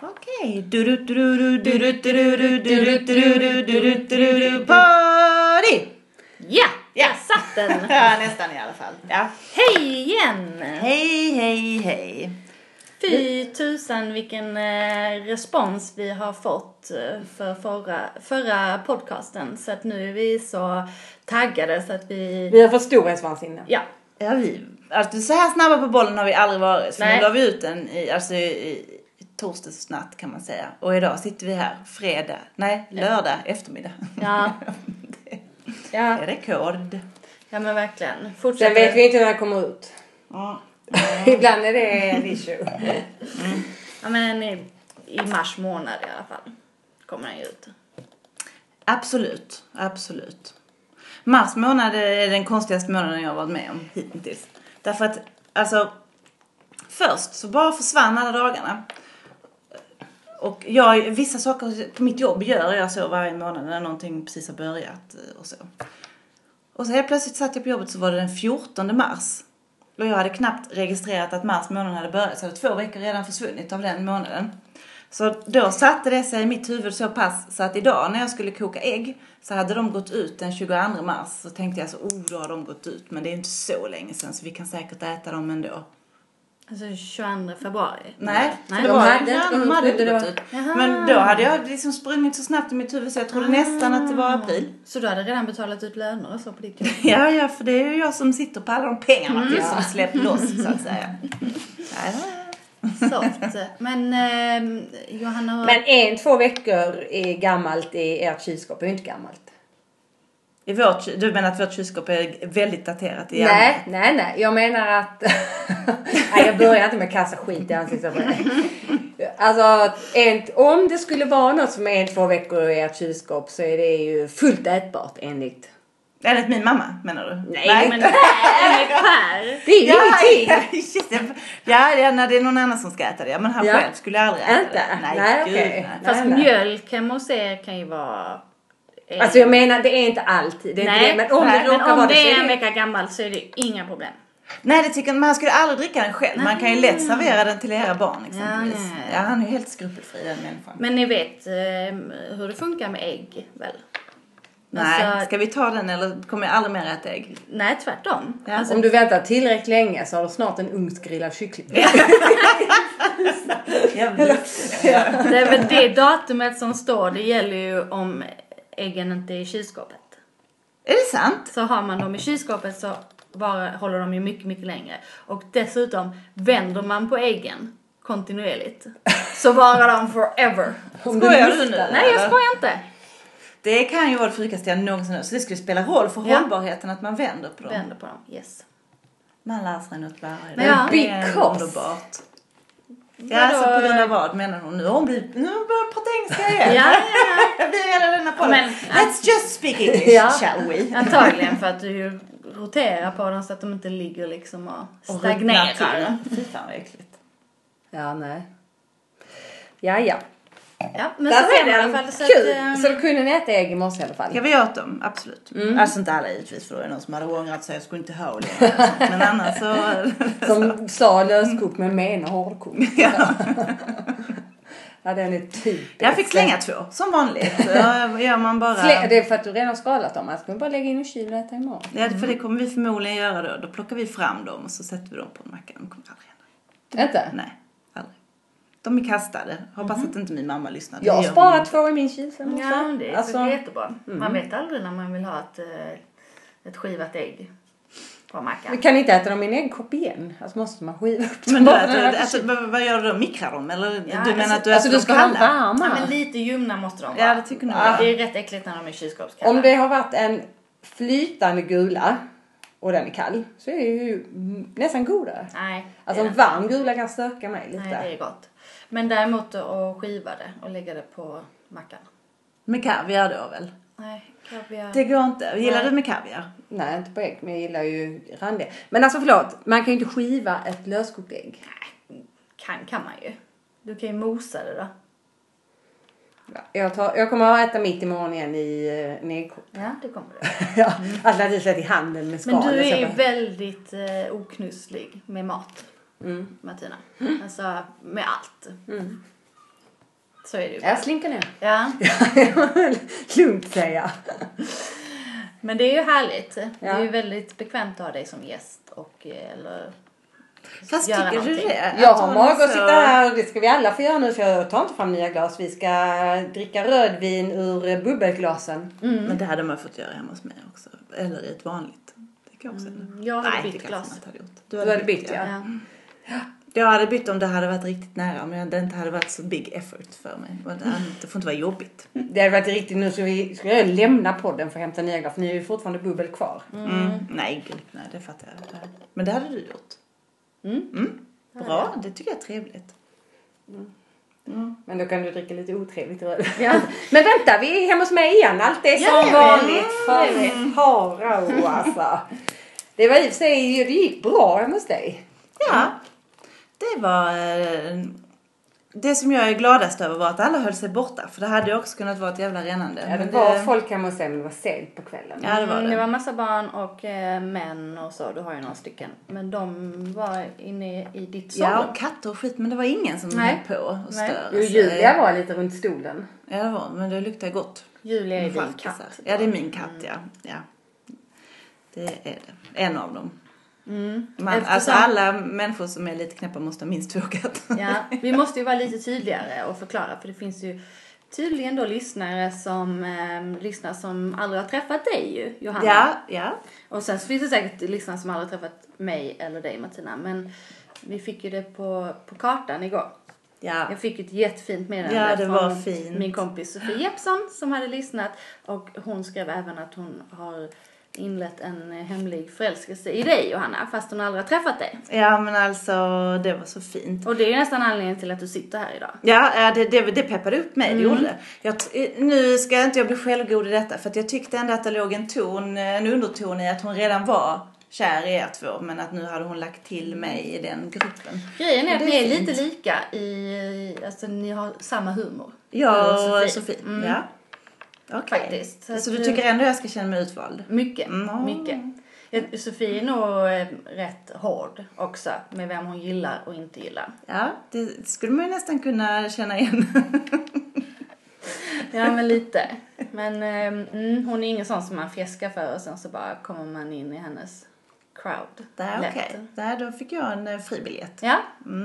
Okej. Okay. Party! Ja, jag satt den. ja, nästan i alla fall. Hej igen! Hej, hej, hej. Fy tusan vilken respons vi har fått för förra, förra podcasten. Så att nu är vi så taggade så att vi... Vi har fått storhetsvansinne. Ja. Ja, vi, alltså, så här snabba på bollen har vi aldrig varit. Så Nej. nu la vi ut den i, alltså, i, torsdagsnatt kan man säga. Och idag sitter vi här fredag, nej lördag eftermiddag. Ja. Det Ja, är rekord. ja men verkligen. Sen vet vi inte när det kommer ut. Ja. Ibland är det en issue. Ja men i, i mars månad i alla fall kommer den ju ut. Absolut, absolut. Mars månad är den konstigaste månaden jag har varit med om hittills. Därför att, alltså, först så bara försvann alla dagarna. Och jag, vissa saker på mitt jobb gör jag så varje månad när någonting precis har börjat eh, och så. Och så helt plötsligt satt jag på jobbet så var det den 14 mars. Och jag hade knappt registrerat att mars månad hade börjat så hade två veckor redan försvunnit av den månaden. Så då satte det sig i mitt huvud så pass så att idag när jag skulle koka ägg så hade de gått ut den 22 mars. Så tänkte jag så, oh då har de gått ut men det är inte så länge sedan så vi kan säkert äta dem ändå. Alltså 22 februari. Nej, de var, hade inte- de de hade trodde inte det gått var- ut. Jaha. Men då hade jag liksom sprungit så snabbt i mitt huvud så jag trodde nästan att det var april. Så du hade redan betalat ut löner och så på ditt jobb? Ja, ja, för det är ju jag som sitter på alla de pengarna till som släppt loss så att säga. Ja, Soft. Men eh, Johanna har... Men en, två veckor är gammalt i ert kylskåp är ju inte gammalt. I vårt, du menar att vårt kylskåp är väldigt daterat i Nej, nej, nej. Jag menar att... nej, jag börjar inte med att kasta skit i ansiktet på dig. Alltså, en, om det skulle vara något som är en, två veckor i ert kylskåp så är det ju fullt ätbart enligt... Enligt min mamma menar du? Nej, Men nej, men Per! Det är ju Ja, ingenting! ja, ja, ja, när det är någon annan som ska äta det. Ja, Men han Ja. själv skulle aldrig äta Inte? det. Nej, gud, okej. nej. Fast Nej, nej. mjölk hemma hos er kan ju vara... eh, Alltså jag menar det är inte alltid. Det är nej, inte det. Men om nej, det råkar men vara om det det så är en det... vecka gammalt så är det inga problem. Nej, det tycker han skulle aldrig dricka den själv. Man kan ju lätt servera den till era barn exempelvis. Ja, Ja, han är ju helt skrupelfri den människan. Men ni vet eh, hur det funkar med ägg väl? Nej, Alltså- ska vi ta den eller kommer jag aldrig mer äta ägg? Nej, tvärtom. Ja. Alltså, Om du väntar tillräckligt länge så har du snart en ugnsgrillad kyckling. Det är väl det datumet som står. Det gäller ju om äggen inte i kylskåpet. Är det sant? Så har man dem i kylskåpet så bara håller de ju mycket, mycket längre. Och dessutom vänder man på äggen kontinuerligt så varar de forever. Skojar du nu? Nej, jag skojar inte. Det kan ju vara det sjukaste jag någonsin hört. Så det skulle spela roll för Ja. hållbarheten att man vänder på dem. Vänder på dem, yes. Man lär sig något varje Men ja. Det är Because. underbart. Ja, alltså på grund av vad menar hon? Nu har hon blivit, nu har hon prata engelska igen. Ja, ja, Jag blir hela denna podden. Men- Let's just speak English, Ja. shall we? ja. Antagligen för att du roterar på dem så att de inte ligger liksom och Och stagnerar. till. Fy fan vad äckligt. Ja, nej. Ja, ja. Ja, men Där så ser är det i alla man. fall. Så Kul! att, ehm, Så då kunde ni äta ägg i morse i alla fall? Ja, vi åt dem, absolut. Alltså inte alla givetvis för då är det någon som hade ångrat sig och skulle inte ha det. Men annars så... Som sa löskokt men menar hårdkokt. Ja. Ja, den är typisk. Jag fick slänga två, som vanligt. Gör man bara... Det är för att du redan har skalat dem. Jag ska bara lägga in i kylen och äta imorgon. Ja, för det kommer vi förmodligen göra då. Då plockar vi fram dem och så sätter vi dem på en macka. De kommer aldrig hända. Inte? Nej. De är kastade. Hoppas att inte min mamma lyssnar. Jag har sparat två i min kyl sen Ja, det är Alltså, alltså, jättebra. Man vet aldrig när man vill ha ett, eh, ett skivat ägg på mackan. vi kan inte äta dem i en äggkopp igen. Alltså måste man skiva upp dem. Men du, att, kylen. vad, gör du då? Mikrar dem? Eller Ja, du alltså- menar att du Alltså äter du ska dem ha kalla? Ja, varma. men lite ljumna måste de vara. Ja, det tycker nog Ja, jag. Det är rätt äckligt när de är kylskåpskalla. Om det har varit en flytande gula och den är kall så är det ju mm, nästan godare. Nej, Alltså en varm gula kan stöka mig lite. Nej, det är gott. Men däremot att skiva det och lägga det på mackan. Med kaviar då väl? Nej, kaviar. Det går inte. Gillar Nej. du med kaviar? Nej, inte på ägg, men jag gillar ju randiga. Men alltså förlåt, man kan ju inte skiva ett löskokt ägg. Kan, kan man ju. Du kan ju mosa det då. Ja, Jag, tar, jag kommer att äta mitt imorgon igen i eh, äggkopp. Ja, det kommer du. Ja, alternativt i handen med skal. Men du är ju väldigt eh, oknusslig med mat, Mm. Martina. Alltså med allt. Mm. Så är det ju. Jag slinker ner. Ja. Lugnt säger jag. Men det är ju härligt. Det Ja. är ju väldigt bekvämt att ha dig som gäst och eh, eller Fast göra tycker du någonting. det? Jag har mage att sitta här och det ska vi alla få göra nu så jag tar inte fram nya glas. Vi ska dricka rödvin ur eh, bubbelglasen. Men det hade man fått göra hemma hos mig också. Eller i ett vanligt. Det kan jag också Mm, jag hade Nej, bytt det glas. inte hade gjort. Du hade bytt ja. Ja. Jag hade bytt om det hade varit riktigt nära. Men det inte hade varit så big effort för mig. Och det, får inte vara jobbigt. Det hade varit riktigt nu så vi ska jag lämna podden för att hämta nya glas. För ni har ju fortfarande bubbel kvar. Mm. Nej, gud, nej, det fattar jag. Men det hade du gjort. Mm. Bra, det tycker jag är trevligt. Men då kan du dricka lite otrevligt röd. Ja. Men vänta, vi är hemma hos mig igen. Allt är som är vi. vanligt. Är För farao alltså. Det var i och för sig, det gick bra hemma hos dig. Ja, det var... eh, Det som jag är gladast över var att alla höll sig borta. För det hade också kunnat vara ett jävla rennande. Ja, det Men var folk hemma hos dig men det var sent på kvällen. Ja, det var Mm, det. det var massa barn och eh, män och så. Du har ju några stycken. Men de var inne i ditt Ja, sovrum. och katter och skit. Men det var ingen som Nej. höll på och Nej. stör. Jo, Så- Julia var lite runt stolen. Ja, det var Men det luktade gott. Julia är din katt. Ja, det är min katt, ja. ja. Det är det. En av dem. Mm. Man, Eftersom- Alltså alla människor som är lite knäppa måste ha minst två katter. Ja, vi måste ju vara lite tydligare och förklara för det finns ju tydligen då lyssnare som eh, lyssnar som aldrig har träffat dig ju, Johanna. Ja, ja. Och sen så finns det säkert lyssnare som aldrig har träffat mig eller dig Martina. Men vi fick ju det på, på kartan igår. Ja. Jag fick ett jättefint meddelande Ja, från min kompis Sofie Jeppsson som hade lyssnat. Och hon skrev även att hon har inlett en hemlig förälskelse i dig Johanna, fast hon aldrig har träffat dig. ja, men alltså det var så fint. Och det är ju nästan anledningen till att du sitter här idag. Ja, det, det, det peppade upp mig, det Mm. gjorde det. jag, t- Nu ska inte jag bli självgod i detta för att jag tyckte ändå att det låg en ton, en underton i att hon redan var kär i er två men att nu hade hon lagt till mig i den gruppen. Grejen är att ni är fint. lite lika i, alltså ni har samma humor. Ja, och. Sofie. Mm. Ja. Okej. Faktiskt. Så, att du tycker ändå jag ska känna mig utvald? Mycket, Mm. mycket. Ja, Sofie är nog eh, rätt hård också med vem hon gillar och inte gillar. Ja, det skulle man ju nästan kunna känna igen. Ja, men lite. Men eh, mm, hon är ingen sån som man fjäskar för och sen så bara kommer man in i hennes crowd. Där, okej. Där, då fick jag en eh, fribiljett. Ja,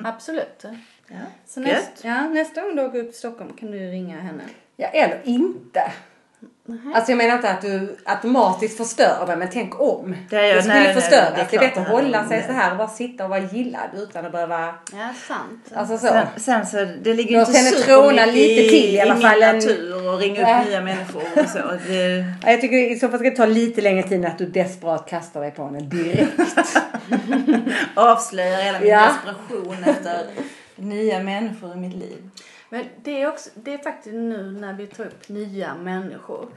absolut. Ja. Så näst, ja, nästa gång du åker upp till Stockholm kan du ringa henne. Ja, eller inte. Alltså jag menar inte att du automatiskt förstör det, men tänk om. Det är det skulle nej, nej, förstöras. det är Det är, bättre att hålla sig nej. så här och bara sitta och vara gillad utan att behöva... Ja, sant. Alltså så. Sen, sen så, det ligger ju inte supermycket lite till i alla fall min natur och ringa Ja. upp nya människor och så. Det, Ja, Jag tycker i så fall ska det ta lite längre tid än att du desperat kastar dig på henne direkt. avslöjar hela min Ja. desperation efter nya människor i mitt liv. Men det är också, det är faktiskt nu när vi tar upp nya människor.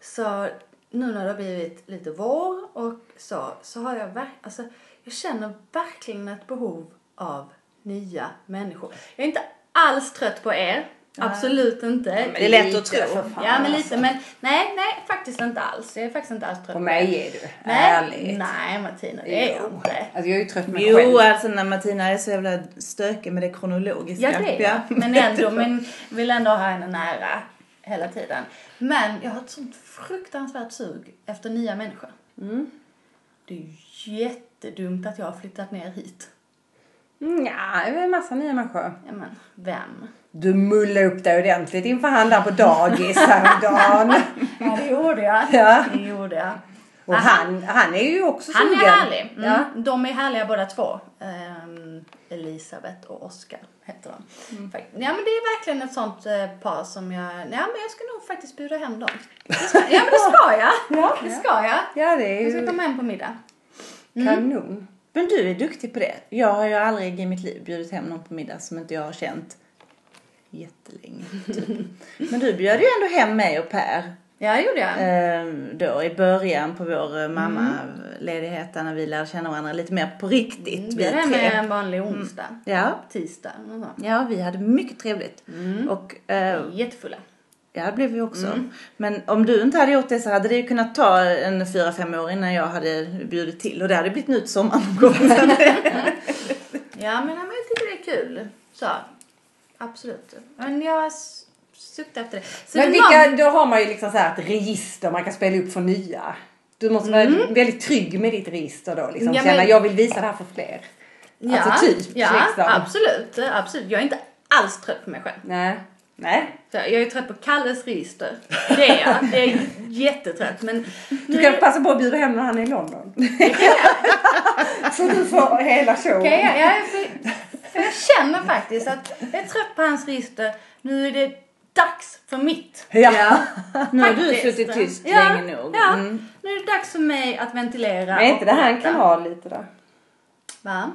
Så nu när det har blivit lite vår och så, så har jag verkligen, alltså jag känner verkligen ett behov av nya människor. Jag är inte alls trött på er. Absolut inte. Men det är lätt att Lite, tro. för fan, Ja men lite, alltså. men nej, nej faktiskt inte alls. Jag är faktiskt inte alls trött På mig är du. Nej, Ärligt. nej Martina det är jag inte. Alltså jag är ju trött på mig Jo, själv. alltså när Martina är så jävla stökig med det kronologiska. Ja det är jag. Men ändå, men vill ändå ha henne nära hela tiden. Men jag har ett sånt fruktansvärt sug efter nya människor. Mm. Det är ju jättedumt att jag har flyttat ner hit. Mm, ja, det är en massa nya människor. Ja men, vem? Du mullade upp dig ordentligt inför han där på dagis häromdagen. Ja det gjorde jag. Ja. Det gjorde jag. Och Aha. han, han är ju också Han sugen. är härlig. Mm. Ja. De är härliga båda två. Ehm, Elisabeth och Oskar heter de. Mm. Ja men det är verkligen ett sånt eh, par som jag, ja men jag ska nog faktiskt bjuda hem dem. Det ska, ja men det ska jag. Ja. Det ska jag. Ja, det är Jag ska ju komma hem på middag. kanon. Men du är duktig på det. Jag har ju aldrig i mitt liv bjudit hem någon på middag som inte jag har känt jättelänge. Typ. Men du bjöd ju ändå hem mig och Per. Ja det gjorde jag. Ehm, då i början på vår eh, mammaledighet där när vi lärde känna varandra lite mer på riktigt. Mm, Vi vi är hemma tre. en vanlig onsdag. Ja, Tisdag. Så. ja, vi hade mycket trevligt. Och eh, Jättefulla. Ja, det blev vi också. Men om du inte hade gjort det så hade det ju kunnat ta en fyra, fem år innan jag hade bjudit till. Och det hade blivit nu till sommaren någon gång. Ja men, ja, men jag tycker det är kul. Så. Absolut. Men jag s- sukta efter det. Så Men det vilka, då har man ju liksom så här ett register man kan spela upp för nya. Du måste vara väldigt trygg med ditt register då. Liksom. Mm. Ja, Känna, men- jag vill visa det här för fler. Ja, Alltså typ. ja liksom. absolut, absolut. Jag är inte alls trött på mig själv. Nej. Nej. Så jag är trött på Kalles register. Det är jag. Det är jättetrött. Men Du kan passa på att bjuda hem när han är i London. så du får hela showen. Okej, jag, jag, för, för jag känner faktiskt att jag är trött på hans register. Nu är det dags för mitt. Ja. Nu har du suttit tyst ja, länge nog. Ja, Mm. nu är det dags för mig att ventilera. Men är inte det här en kanal lite då? Va?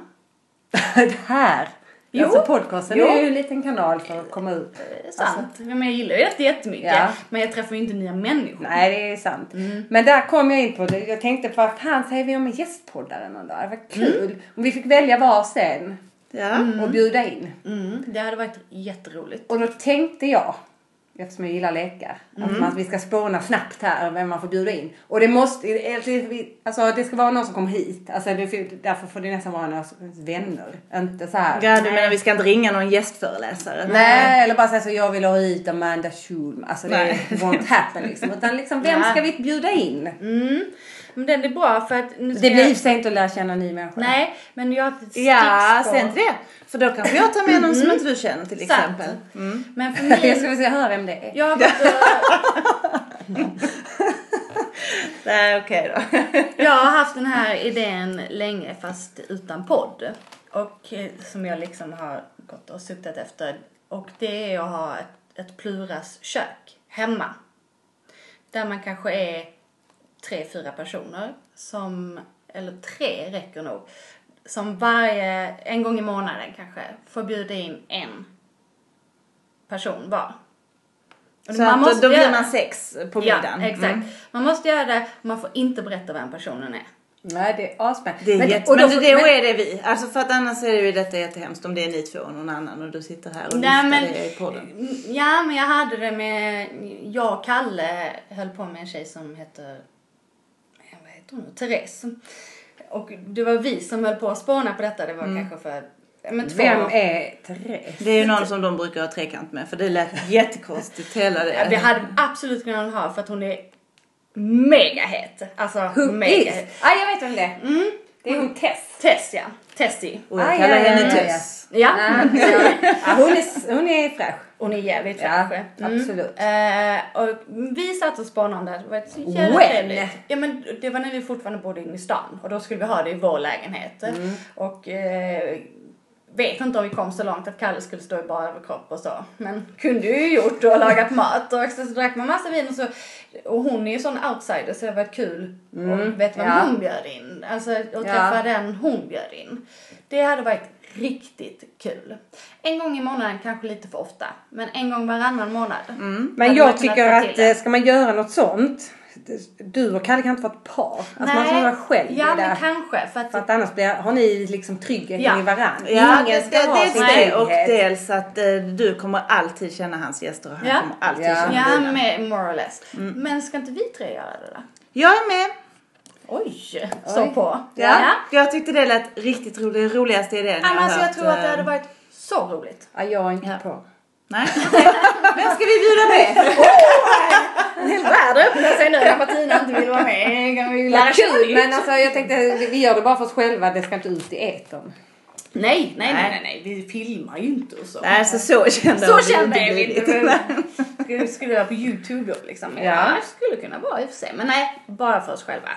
det här. Jo. Alltså podcasten Jo. är ju en liten kanal för att komma ut. Det är sant. Men jag gillar ju det jättemycket. Ja. Men jag träffar ju inte nya människor. Nej det är sant. Mm. Men där kom jag in på det. Jag tänkte på att han säger vi om en gästpoddare någon dag. Det var kul. Om vi fick välja var sen Ja. och bjuda in. Mm, det hade varit jätteroligt. Och då tänkte jag, eftersom jag gillar lekar, Mm. att man, vi ska spåna snabbt här vem man får bjuda in. Och det måste, alltså det ska vara någon som kommer hit. Alltså det, därför får det nästan vara några vänner. Inte så här. Ja, du menar vi ska inte ringa någon gästföreläsare? Nej, eller bara säga så jag vill ha hit Amanda Schulman. Alltså det Nej. won't happen liksom. Utan liksom, vem ska vi bjuda in? Mm. Men den är bra för att nu Det blir jag... sig inte att lära känna ny människa. Nej, men jag har ett Ja, sen till det. För då kanske jag tar med någon som inte du känner till exempel. Mm. Men för Jag mig... ska se höra vem det är. Jag har och... Nej, okej då. Jag har haft den här idén länge fast utan podd. Och eh, som jag liksom har gått och suktat efter. Och det är att ha ett, ett Pluras kök hemma. Där man kanske är tre, fyra personer som, eller tre räcker nog. Som varje, en gång i månaden kanske, får bjuda in en person var. Och Så man måste då blir man sex på Ja, middagen. exakt. Mm. Man måste göra det, man får inte berätta vem personen är. Nej, det är asspännande. Det är Men- jätte... och då men då är det vi. Alltså för att annars är det ju detta jättehemskt om det är ni två och någon annan och du sitter här och Nej, men- det i podden. Ja, men jag hade det med, jag och Kalle höll på med en tjej som heter, heter hon Therese. Och det var vi som höll på att spåna på detta, det var kanske för, ja, men två Vem är Therese? Det är ju någon som de brukar ha trekant med för det lät jättekonstigt hela det. Ja, det hade absolut kunnat ha för att hon är mega het. Alltså Who mega is? het. Ah, jag vet vem det är. Mm. Det är hon Tess. Tess ja, Tessie. Och jag kallar henne ja. Ja, Ah, ja. Hon, är, hon är fräsch. hon är jävligt Ja, fräsch. absolut. Eh, och vi satt och spånade om det. Var så jävla. Ja, men det var när vi fortfarande bodde inne i stan. Och då skulle vi ha det i vår lägenhet. Mm. Och eh, vet inte om vi kom så långt att Kalle skulle stå i bara överkropp och så. Men kunde ju gjort och lagat mat. Och så, så drack man massa vin och så. Och hon är ju sån outsider så det var kul. Och vet vem Mm. ja. hon bjöd in. Alltså att träffa den hon bjöd in. Det hade varit riktigt kul. En gång i månaden kanske lite för ofta. Men en gång varannan månad. Men Hade jag tycker att det. eh, ska man göra något sånt. Du och Kalle kan inte vara ett par. Alltså man ska vara själv Ja det. men kanske. För att, För att annars blir, har ni liksom tryggheten Ja. i varandra. Ja, Ingen det, ska det, ha det, sin det, och dels att eh, du kommer alltid känna hans gäster och han Ja. kommer alltid Ja. känna ja, dina. med, more or less. Mm. Men ska inte vi tre göra det då? Jag är med. Oj, så Oj. på. Ja. Jag tyckte det lät riktigt roligt. Den roligaste idén Ja, jag har alltså, jag hört. tror att det eh, hade varit så roligt. Ja, jag är inte Ja. på. Nej. Vem ska vi bjuda med? En hel värld öppnar sig nu när Martina inte vill vara med. Lära kul! Men alltså jag tänkte vi gör det bara för oss själva. Det ska inte ut i etern. Nej, nej, nej, Nej. nej. Vi filmar ju inte och så. Nej, så så kände Så vi kände jag inte. Skulle, skulle jag på Youtube då liksom? Ja. Ja. det skulle kunna vara i och för sig. Men nej, bara för oss själva.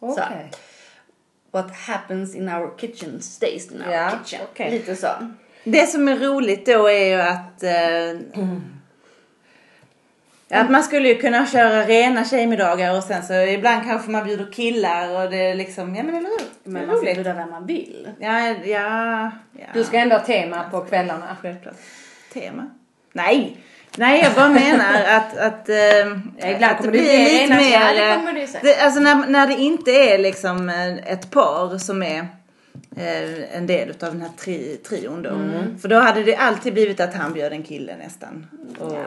Okej. What happens in our kitchen stays in our Ja, kitchen. okej. Lite så. Det som är roligt då är ju att eh, Att man skulle ju kunna köra rena tjejmiddagar och sen så ibland kanske man bjuder killar och det är liksom, ja men eller hur? Men man får roligt. bjuda vem man vill. Ja, ja, ja. Du ska ändå ha tema på kvällarna. Självklart. Tema? Nej! Nej, jag bara menar att, att, eh, ibland att det blir bli lite mer... ja, det, alltså när, när det inte är liksom eh, ett par som är eh, en del utav den här tri, trion då. Mm. För då hade det alltid blivit att han bjöd en kille nästan. Och, Ja.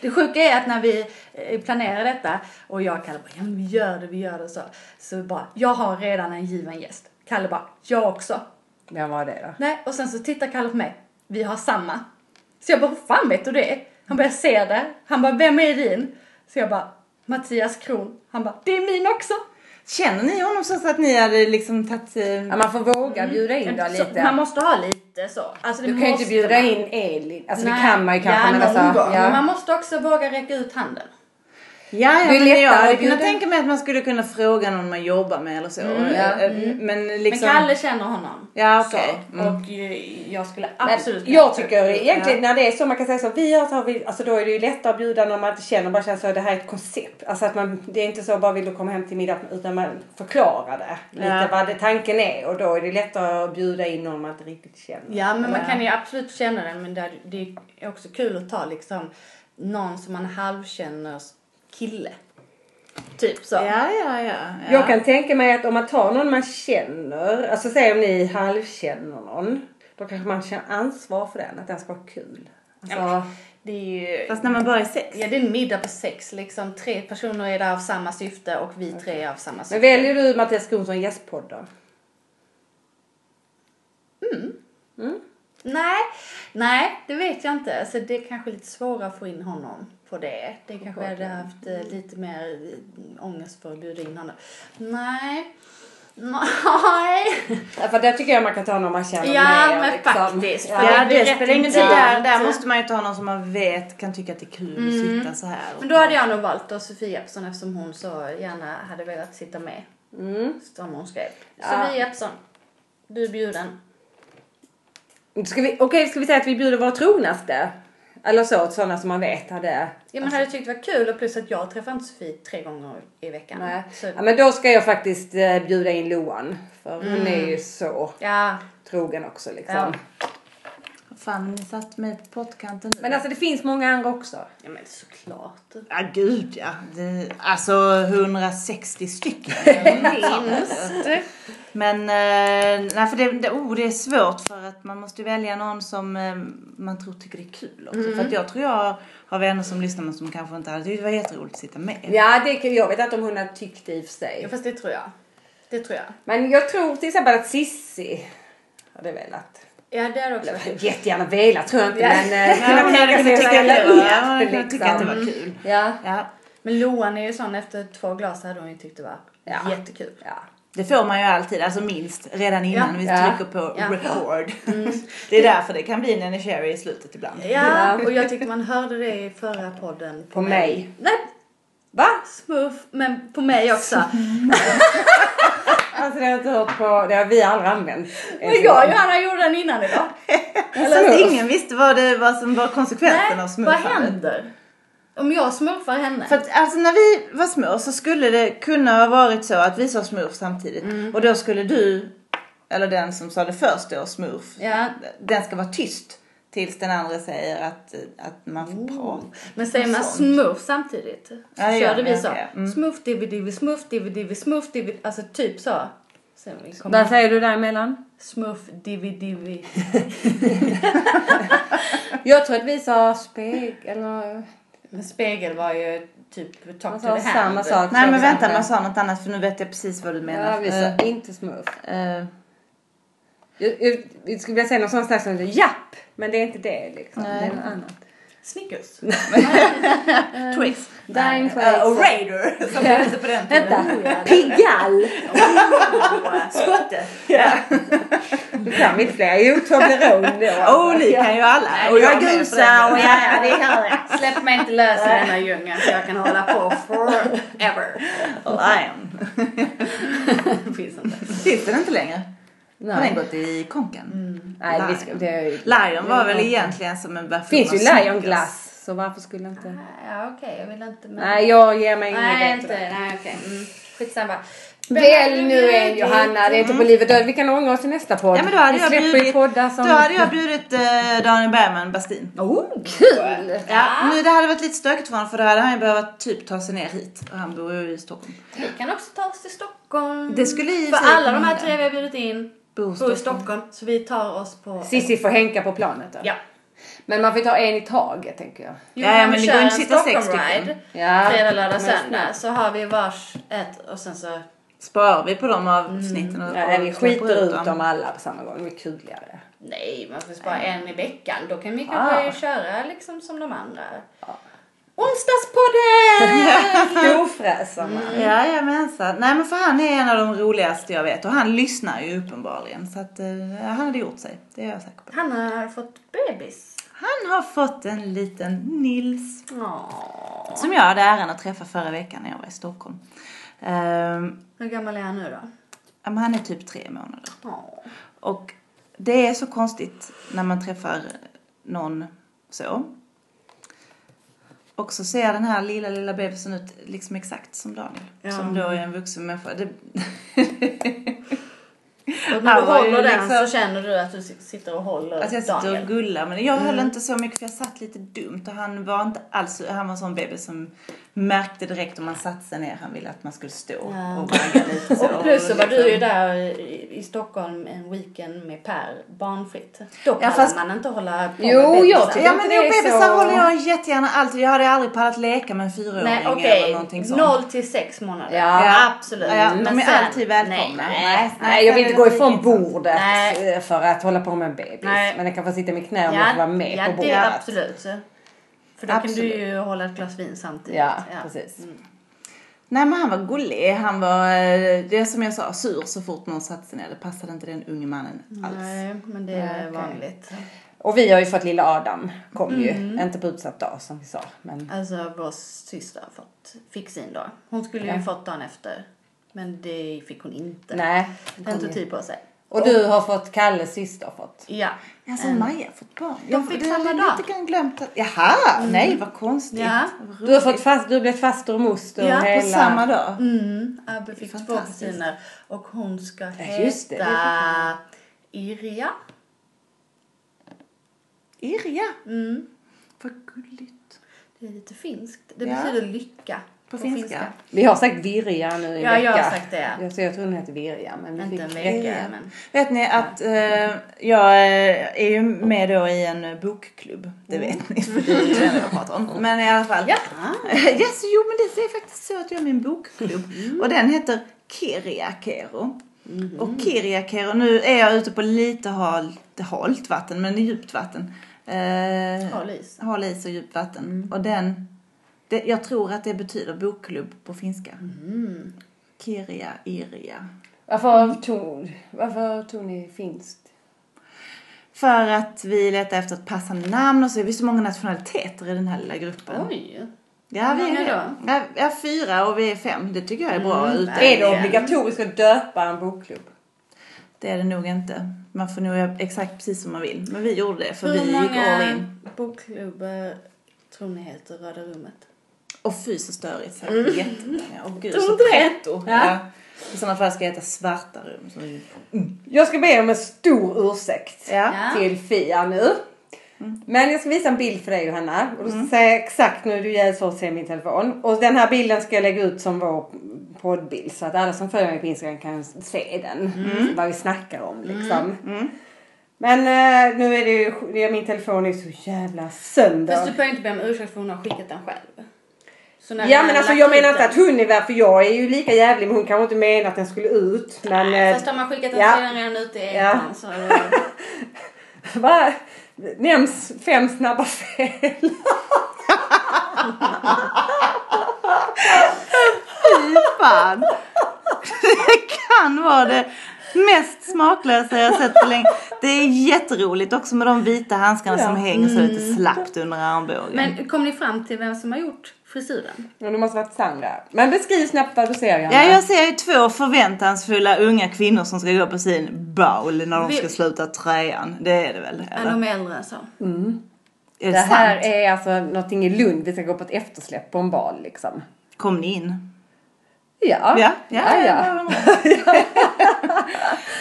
Det sjuka är att när vi eh, planerar detta och jag och Kalle bara, ja men vi gör det, vi gör det så. Så bara, jag har redan en given gäst. Kalle bara, jag också. Vem var det då? Nej, och sen så tittar Kalle på mig, vi har samma. Så jag bara, hur fan vet du det? Han bara, jag ser det. Han bara, vem är din? Så jag bara, Mattias Kron. Han bara, det är min också. Känner ni honom så att ni hade liksom tagit... eh, Ja, man får våga bjuda in då Så lite. Man måste ha lite så. Alltså, det Du kan ju inte bjuda man. in Elin. Alltså Nej, det kan man ju kanske. ja, men alltså, gång. Men ja. man måste också våga räcka ut handen. Ja, ja Det är men jag lättare hade kunnat tänka mig att man skulle kunna fråga någon man jobbar med eller så. Mm, Eh, ja. eh, Men liksom... Men Kalle känner honom. Ja, okej. Så, Mm. Och eh, jag skulle Men absolut jag tycker egentligen när det är så man kan säga så vi har så har vi, alltså då är det ju lättare att bjuda när man inte känner bara känner så det här är ett koncept. Alltså att man, det är inte så bara vill du komma hem till middag utan man förklarar det. Lite vad det, tanken är och då är det lättare att bjuda in någon man inte riktigt känner. Ja men man kan ju absolut känna den men det, det är också kul att ta liksom någon som man halvkänner kille. Typ så. Ja, ja, ja. ja. Jag kan tänka mig att om man tar någon man känner, alltså säg om ni halvkänner någon. Då kanske man känner ansvar för den, att den ska vara kul. Alltså, Ja, Det är ju... Fast när man börjar sex. Ja det är en middag på sex liksom. Tre personer är där av samma syfte och vi tre är av samma syfte. men väljer du Mattias som gästpodd då? Nej, nej det vet jag inte. Alltså, det är kanske lite svårare att få in honom på det. Det kanske jag hade haft eh, lite mer eh, ångest för att bjuda in honom. Nej. Nej. Ja, för där tycker jag man kan ta någon man känner Ja, med. men liksom. faktiskt. Ja. Det det spelar ingen intressant. Där, där måste man ju ta någon som man vet kan tycka att det är kul att sitta så här. Men då hade jag nog valt då Sofie Jeppsson eftersom hon så gärna hade velat sitta med. Mm. Som hon skrev. Ja. Sofie Jeppsson. Du är bjuden. Ska vi, okej, ska vi säga att vi bjuder våra trognaste? Eller så, sådana som man vet hade... Ja men hade tyckt det var kul och plus att jag träffar inte Sofie tre gånger i veckan. Nej. Så, Ja, men då ska jag faktiskt eh, bjuda in Loan. För hon är ju så ja. trogen också liksom. Ja. Fan, ni satt mig på pottkanten nu. Men alltså det finns många andra också. ja men såklart. Ja, gud ja. Det, alltså 160 stycken. Minst. Men eh, nej, för det, det, oh, det är svårt för att man måste välja någon som eh, man tror tycker det är kul också. För att jag tror jag har vänner som lyssnar men som kanske inte hade tyckt det var jätteroligt att sitta med. Ja, det kan, jag vet inte om hon hade tyckt det i och för Ja sig. fast det tror jag. Det tror jag. Men jag tror till exempel att Sissi hade velat. Ja det är också Eller jättegärna velat tror jag inte Ja. men hade kunnat tycka att det var, ja, upp, kunnat tycka att det var liksom. kul. Ja. Ja, Men Loan är ju sån efter två glas hade hon ju tyckt det var Ja. jättekul. ja. det får man ju alltid, alltså minst redan innan Ja. vi trycker på Ja. record. Det är därför det kan bli en Cherry i slutet ibland. Ja, och jag tycker man hörde det i förra podden. På mig. Nej, Va? smooth, men på mig också. Alltså det har jag inte hört på, det har vi aldrig använt. Men jag och Johanna gjorde den innan idag. Fast ingen visste vad, det, vad som var konsekvensen av Nej, vad smurfandet. händer? Om jag smurfar henne? För att alltså när vi var små så skulle det kunna ha varit så att vi sa smurf samtidigt. Mm. Och då skulle du, eller den som sa det först då, smurf. Ja. Den ska vara tyst tills den andra säger att, att man får prata. Men säger man smurf samtidigt? Så Ja, det gör körde vi, vi så. okej. Mm. Smurf, divi, divi, smurf, divi, divi, smurf, divi. Alltså typ så. Vad säger du däremellan? Smurf, divi, divi. Jag tror att vi sa spegel eller... Men spegel var ju typ talk to the hand. samma sak. Nej men vänta, man sa något annat för nu vet jag precis vad du menar. Ja, vi sa Eh, inte smurf. eh, Jag, jag, jag skulle vilja säga något sånt slags som japp, men det är inte det liksom. Nej. Det är något annat. Snickers. Twix. Dying Eh, och Raider som det hette på den tiden. Vänta, Pigall! Skotte. Du kan inte fler. Jo, Toblerone då. Oh, ni kan ju alla. Och jag den och ja, ja, det hör jag. Släpp mig inte lös i denna djungeln för jag kan hålla på forever. Lion. Finns inte. Finns den inte längre? Har den Nej, gått i konken? Nej vi ska, det är, Lion var väl egentligen som en version finns ju av Snickers. Lion Glass, så varför skulle inte... Ja okej, jag vill inte. Men... Nej, jag ger mig ingen Nej, inte. Nej okej. Mm. Skitsamma. Välj nu en Johanna, det är inte på livet och död. Vi kan ångra oss i nästa podd. Ja men då hade vi jag ju bjudit, poddar som... då hade jag bjudit eh, Daniel Bergman Bastin. Oh, kul! Ja, nu det hade varit lite stökigt för honom för då hade han ju behövt typ ta sig ner hit. Och han bor ju i Stockholm. Vi kan också ta oss till Stockholm. Det skulle i För alla de här tre vi har bjudit in bor i Stockholm. Så vi tar oss på... Sissi får hänka på planet då. Ja. Men man får ta en i taget tänker jag. Ja, ja, men det kör går en inte att sitta sex Stockholm-ride. Ja. Fredag, lördag, söndag. Så har vi vars ett och sen så... Sparar vi på de avsnitten och, Ja, nej, vi skiter ut dem. alla på samma gång. Det är kul kuligare. Nej, man får bara en i veckan. Då kan vi kanske Ah. köra liksom som de andra. Onsdagspodden! Storfräsarna. Jajamensan. Nej men för han är en av de roligaste jag vet och han lyssnar ju uppenbarligen så att eh, han hade gjort sig. Det är jag säker på. Han har fått bebis. Han har fått en liten Nils Åh. som jag hade äran att träffa förra veckan när jag var i Stockholm. Ehm, Hur gammal är han nu då? ja, men han är typ tre månader. Åh. Och det är så konstigt när man träffar någon så. Och så ser den här lilla, lilla bebisen ut liksom exakt som Daniel. Ja. Som då är en vuxen människa. Det... Och när du håller den liksom- så känner du att du sitter och håller Alltså jag sitter Daniel. och gullar men jag höll inte så mycket för jag satt lite dumt och han var inte alls, han var en sån bebis som märkte direkt om man satte sig ner, han ville att man skulle stå Ja. och vagga lite så. Och plus så var du ju liksom- där i, Stockholm en weekend med Per barnfritt. Då pallar fast- man inte hålla på Jo, med bebisar. jag tycker Ja inte men det är bebisar så- håller jag jättegärna alltid. Jag hade aldrig pallat leka med en fyraåring Nej eller okej, någonting sånt. 0 till 6 månader. Ja. absolut. Ja, de Men är sen- alltid välkomna. Nej, Nej. Nej, jag vill inte gå ifrån bordet Nej. för att hålla på med en bebis. Nej. Men jag kan få sitta med knä om jag får vara med ja, på det bordet. är absolut. För då kan Absolut. du ju hålla ett glas vin samtidigt. Ja, precis. Nej men han var gullig. Han var, eh, det är som jag sa, sur så fort någon satte sig ner. Det passade inte den unge mannen alls. Nej, men det är okej. vanligt. Och vi har ju fått lilla Adam. Kom ju. Mm. Inte på utsatt dag som vi sa. Men Alltså vår syster har fått fick sin dag. Hon skulle ju Ja. fått dagen efter. Men det fick hon inte. nej. Den tog tid på sig. Och du har fått Kalles syster fått. Ja. Alltså Mm. Maja har fått barn. De fick det samma dag. lite grann glömt att, jaha, nej vad konstigt. Ja. Vad Du har, fått fast, du har blivit faster och moster Ja, hela... På samma dag. Mm, Abbe fick två Fantastiskt. kusiner och hon ska Ja, just det, det heta Irja. Irja. Mm. Vad gulligt. Det är lite finskt. Det Ja. betyder lycka. På finska. Vi har sagt Virja nu i Ja, vecka. jag har sagt det. Jag, så jag tror hon heter Virja. Men vi Inte en fick vecka, Irja. men... Vet ni att eh, jag eh, är ju med då i en bokklubb. Det vet ni för det är jag pratar om. Men i alla fall. Ja. yes, jo men det är faktiskt så att jag är med i en bokklubb. Och den heter Kiriakero. Och Kiriakero, nu är jag ute på lite halt, halt vatten men djupt vatten. Eh, Hal is. Hal is och djupt vatten. Och den, det, jag tror att det betyder bokklubb på finska. Kiria, Iria. Varför tog, varför tog ni finskt? För att vi letar efter ett passande namn och så är vi så många nationaliteter i den här lilla gruppen. Oj. Ja, vi Hur många är det. Ja, ja, fyra och vi är fem. Det tycker jag är bra Mm. Är det obligatoriskt att döpa en bokklubb? Det är det nog inte. Man får nog göra exakt precis som man vill. Men vi gjorde det för Hur vi gick all många in. bokklubbar tror ni heter Röda rummet? Och fy så störigt säkert. Jättemånga. Och gud så pretto. Ja. Ja. I sådana fall ska det heta svarta rum. Så... Jag ska be om en stor ursäkt Ja. Till Fia nu. Men jag ska visa en bild för dig Johanna. Och du ska säga exakt, nu du jävligt svårt att se min telefon. Och den här bilden ska jag lägga ut som vår poddbild. Så att alla som följer mig på Instagram kan se den. Vad vi snackar om liksom. Men eh, nu är det ju, min telefon är så jävla sönder. Fast du behöver inte be om ursäkt för hon har skickat den själv. Ja men alltså jag menar inte att hon är värd för jag är ju lika jävlig men hon kanske inte menar att den skulle ut. Men eh, Fast har man skickat den ja. så är den redan ute i Ja. Så... vad nämns fem snabba fel. Fy fan. Det kan vara det mest smaklösa jag sett på länge. Det är jätteroligt också med de vita handskarna som hänger så lite slappt under armbågen. Men kom ni fram till vem som har gjort frisyren? Ja, det måste varit Sandra. Men beskriv snabbt vad du ser. Ja, jag ser ju två förväntansfulla unga kvinnor som ska gå på sin baul när de Vi- ska sluta trean. Det är det väl? Ja, Eller? de är äldre så. Är det, Det här sant? är alltså någonting i Lund. Vi ska gå på ett eftersläpp på en bal liksom. Kom ni in? Ja. Ja, ja, ja, ja. ja.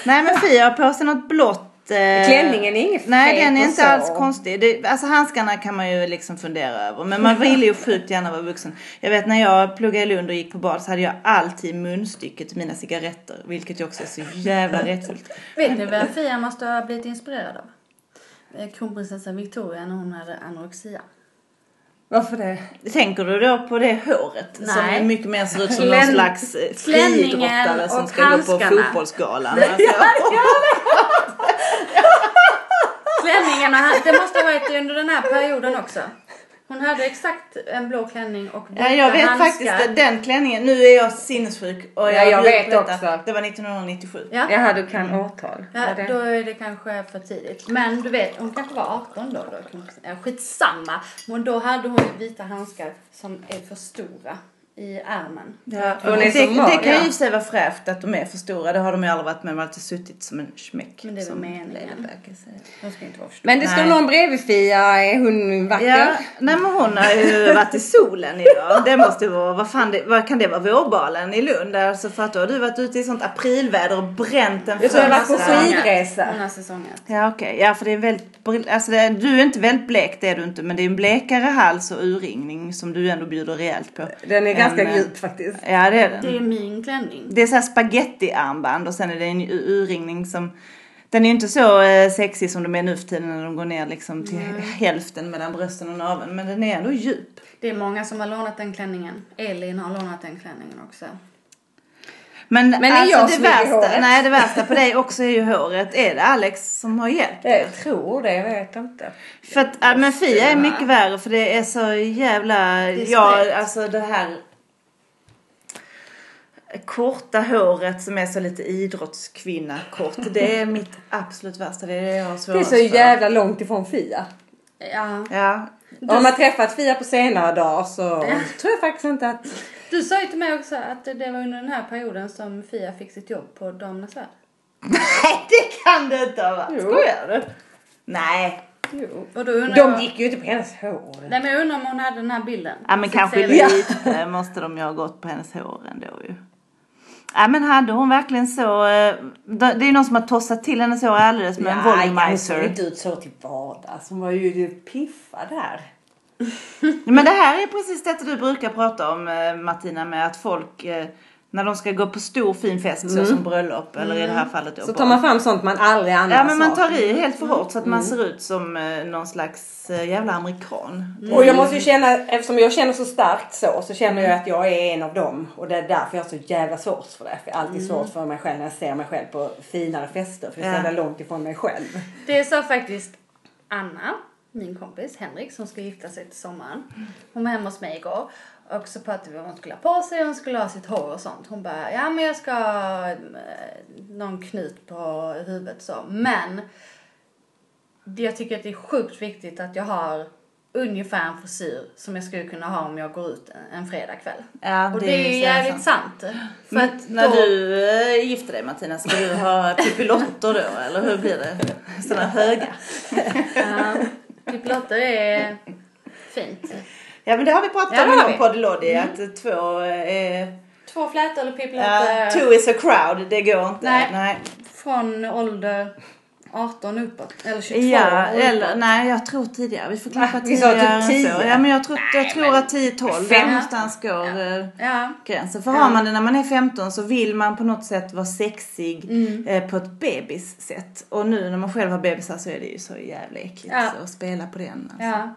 Nej men Fia har på sig något blått. Eh, Klänningen är inget Nej den är inte så. alls konstig. Det, alltså handskarna kan man ju liksom fundera över. Men man vill ju sjukt gärna vara vuxen. Jag vet när jag pluggade i Lund och gick på bad så hade jag alltid munstycket till mina cigaretter. Vilket ju också är så jävla rättsligt. Vet ni vem Fia måste ha blivit inspirerad av? Eh, Kronprinsessan Victoria när hon hade anorexia. Varför det? Tänker du då på det håret? Som Nej. är mycket mer ser ut som någon slags eh, friidrottare som och ska gå på handskarna. fotbollsgalan. Alltså, klänningen han, det måste ha varit under den här perioden också. Hon hade exakt en blå klänning och Ja, jag vet handskar. faktiskt den klänningen. Nu är jag sinnessjuk och jag, Ja, jag vet detta. också. Det var 1997. Ja. Jaha, du kan årtal. Ja, det- då är det kanske för tidigt. Men du vet, hon kanske var 18 då. då skitsamma. Men då hade hon vita handskar som är för stora i ärmen. Ja, är det, det kan ju i och sig vara fräscht att de är för stora. Det har de ju aldrig varit med. De har alltid suttit som en smäck. Men det är väl meningen. De ska inte vara för stora. Men det står någon bredvid Fia. Är hon vacker? Ja, nej men hon har ju varit i solen idag. Det måste vara, vad fan det, vad kan det vara, vårbalen i Lund? Alltså för att då har du varit ute i sånt aprilväder och bränt en Jag tror jag har varit på skidresa. Hon har säsongat. Ja okej, ja för det är väldigt, alltså det, du är inte väldigt blek det är du inte men det är en blekare hals och urringning som du ändå bjuder rejält på. Den är ganska djup faktiskt. Ja det är den. Det är min klänning. Det är så här spaghetti-armband och sen är det en urringning som den är ju inte så eh, sexig som de är nu för tiden när de går ner liksom till hälften mellan brösten och naveln men den är ändå djup. Det är många som har lånat den klänningen. Elin har lånat den klänningen också. Men, Men är alltså jag det värsta, nej det värsta på dig också är ju håret. Är det Alex som har hjälpt? Jag tror det, jag vet inte. För att, men Fia är mycket värre för det är så jävla, är ja alltså det här korta håret som är så lite idrottskvinna kort. Det är mitt absolut värsta. Det är det jag har Det är så för. jävla långt ifrån Fia. Ja. Ja. Om man träffat Fia på senare dagar så tror jag faktiskt inte att... Du sa ju till mig också att det var under den här perioden som Fia fick sitt jobb på Damernas Värld. Nej det kan det inte ha varit. Skojar du? Nej. Jo. Och då undrar De jag... gick ju inte på hennes hår. Nej men jag undrar om hon hade den här bilden. Ja men kanske lite måste de ju ha gått på hennes hår ändå ju. Ja men hade hon verkligen så, eh, det är ju någon som har tossat till hennes hår alldeles med en hon såg volumizer. inte ut så till vardags. Hon var ju piffad där. Men det här är precis detta du brukar prata om eh, Martina med att folk eh, när de ska gå på stor fin fest så som bröllop eller i det här fallet då Mm. Så tar man fram sånt man aldrig annars Ja men man tar i helt för hårt så att man ser ut som eh, någon slags eh, jävla amerikan. Och jag måste ju känna, eftersom jag känner så starkt så, så känner jag att jag är en av dem. Och det är därför jag har så jävla svårt för det. För jag har alltid svårt för mig själv när jag ser mig själv på finare fester. För det är så jävla långt ifrån mig själv. Det sa faktiskt Anna, min kompis Henrik som ska gifta sig till sommaren. Hon var hemma hos mig igår. Och så pratade vi om vad hon skulle ha på sig och hon skulle ha sitt hår och sånt. Hon bara, ja men jag ska ha eh, någon knut på huvudet så. Men jag tycker att det är sjukt viktigt att jag har ungefär en frisyr som jag skulle kunna ha om jag går ut en, fredagkväll. Ja, och det är ju jävligt sant. För Men att när då, du äh, gifter dig Martina, ska du ha pippilotter då eller hur blir det? Sådana höga? Ja, Pippilotter är fint. Ja men det har vi pratat Ja, om har inom vi. Poddilodi att två eh, Två flätor eller ja, pippilotter. two is a crowd, det går inte. Nej. nej. Från ålder 18 uppåt. Eller 22 Ja, uppåt. eller nej jag tror tidigare. Vi får klippa Vi sa typ tidigare än så. 10. Ja men jag tror, jag tror att 10-12, där någonstans går eh, Ja. gränsen. För har man det när man är 15 så vill man på något sätt vara sexig Mm. eh, på ett bebissätt. Och nu när man själv har bebisar så är det ju så jävla äckligt Ja. att spela på den. Alltså. ja.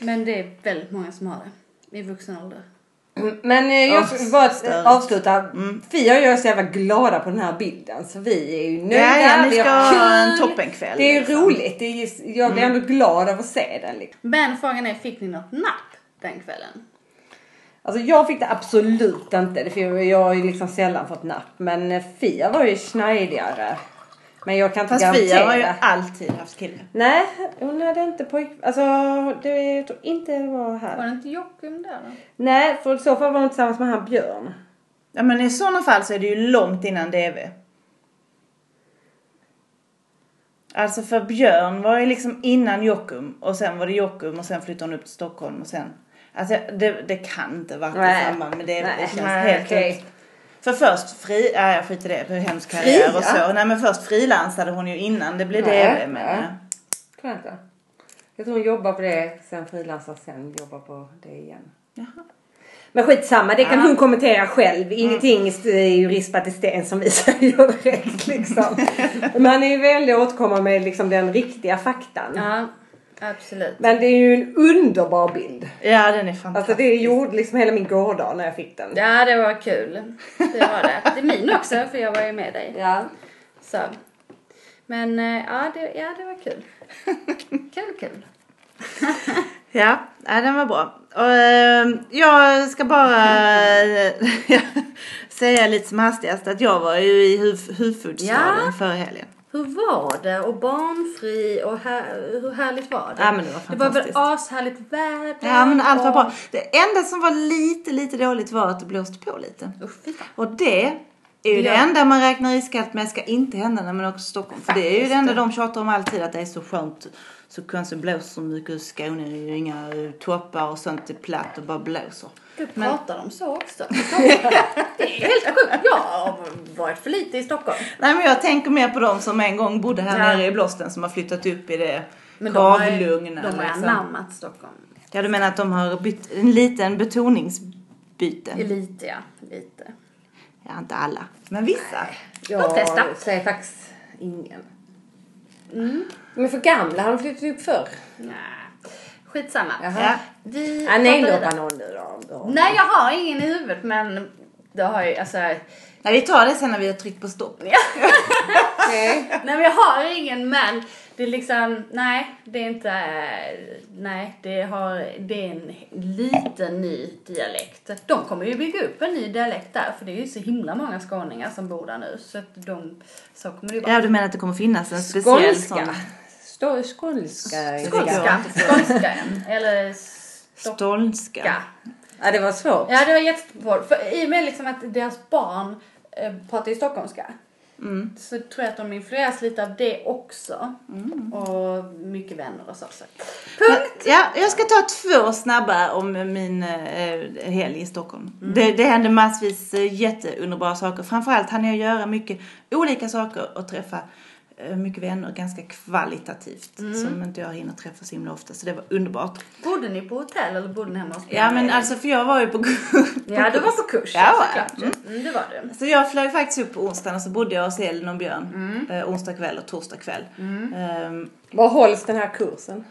Men det är väldigt många som har det. I vuxen ålder. Men eh, jag ska bara avsluta. Fia och jag är så jävla glada på den här bilden. Så vi är ju nöjda. Ja, ja, ni vi ska ha en toppenkväll. Det är liksom. roligt. Det är just, jag blir ändå glad av att se den. Liksom. Men frågan är, fick ni något napp den kvällen? Alltså jag fick det absolut inte. För jag har ju liksom sällan fått napp. Men eh, Fia var ju snajdigare. Men jag kan inte Fast garantera. Fia har ju alltid haft kille. Nej, hon hade inte pojk... Alltså, det, jag tror inte det var Var här. det inte Jockum där då? Nej, för i så fall var hon tillsammans med han Björn. Ja men i sådana fall så är det ju långt innan DV. Alltså för Björn var ju liksom innan Jockum och sen var det Jockum och sen flyttade hon upp till Stockholm och sen. Alltså det, det kan inte varit Nej. i samband med DV. Nej, Det känns nej, helt okej. ut. För först fri, ja jag skiter i det, för hemsk karriär och så. Nej men först frilansade hon ju innan det blev Nej, DV men nej. ja. Inte. Jag tror hon jobbar på det, sen frilansar, sen jobbar på det igen. Jaha. Men skitsamma, det kan Ja. hon kommentera själv. Ingenting är ju rispat i sten som vi säger direkt liksom. Men han är ju väldigt återkomma med liksom den riktiga faktan. Ja, absolut. Men det är ju en underbar bild. ja den är fantastisk. Alltså det gjorde liksom hela min gårdag när jag fick den. Ja, det var kul. Det var det. Det är min också, för jag var ju med dig. Ja. Så. Men eh, ja, det, ja, det var kul. kul, kul. Ja, ja, den var bra. Och, eh, jag ska bara eh, säga lite som hastigast att jag var ju i huv- huvudstaden Ja. förra helgen. Hur var det? Och barnfri och här, hur härligt var det? Ja, men det var Det var väl fantastiskt. ashärligt väder? Ja men allt var och- bra. Det enda som var lite, lite dåligt var att det blåste på lite. Usch. Och det är ju det Ja. enda man räknar iskallt med ska inte hända när man åker till Stockholm. För det är ju det enda de tjatar om alltid att det är så skönt. Så konstigt blåser så mycket i Skåne. Det är ju inga toppar och sånt. Det är platt och bara blåser. Gud, Men- pratar de så också? det är helt sjukt. Jag har varit för lite i Stockholm. Nej men jag tänker mer på de som en gång bodde här Ja. nere i Blåsten som har flyttat upp i det Men de har kavlugna. de har liksom. anammat Stockholm. Ja du menar att de har bytt en liten betoningsbyte? Lite, ja. Lite. Ja inte alla, men vissa. Jag testa. säger faktiskt ingen. De är för gamla, har de flyttat upp förr? Nej. Skitsamma. Jaha. Ja. Vi Ja, nej, pratar låta vidare. någon nu då. Nej, jag har ingen i huvudet men det har ju alltså... Nej vi tar det sen när vi har tryckt på stopp. Nej. Nej men jag har ingen men det är liksom, nej det är inte, nej det, har, det är en liten ny dialekt. De kommer ju bygga upp en ny dialekt där för det är ju så himla många skåningar som bor där nu så att de, så kommer det ju vara. Ja du menar att det kommer finnas en speciell sån Skånska. Stå, skånska. Skånska, skånska eller stolnska. Ja, det var svårt. Ja det var jättesvårt för i och med liksom att deras barn eh, pratar ju stockholmska. Så tror jag att de influeras lite av det också. Och mycket vänner och så. så. Punkt! Ja, jag ska ta två snabba om min eh, helg i Stockholm. Det, det hände massvis eh, jätteunderbara saker. Framförallt hann jag göra mycket olika saker och träffa mycket vänner ganska kvalitativt. Som inte jag hinner träffa så himla ofta. Så det var underbart. Bodde ni på hotell eller bodde ni hemma hos Ja men alltså för jag var ju på, på Ja, du var på kurs. Ja, såklart. Mm, det var du. Så jag flög faktiskt upp på onsdagen och så bodde jag hos Elin och Björn. Eh, onsdag kväll och torsdag kväll. Ehm, Var hålls den här kursen?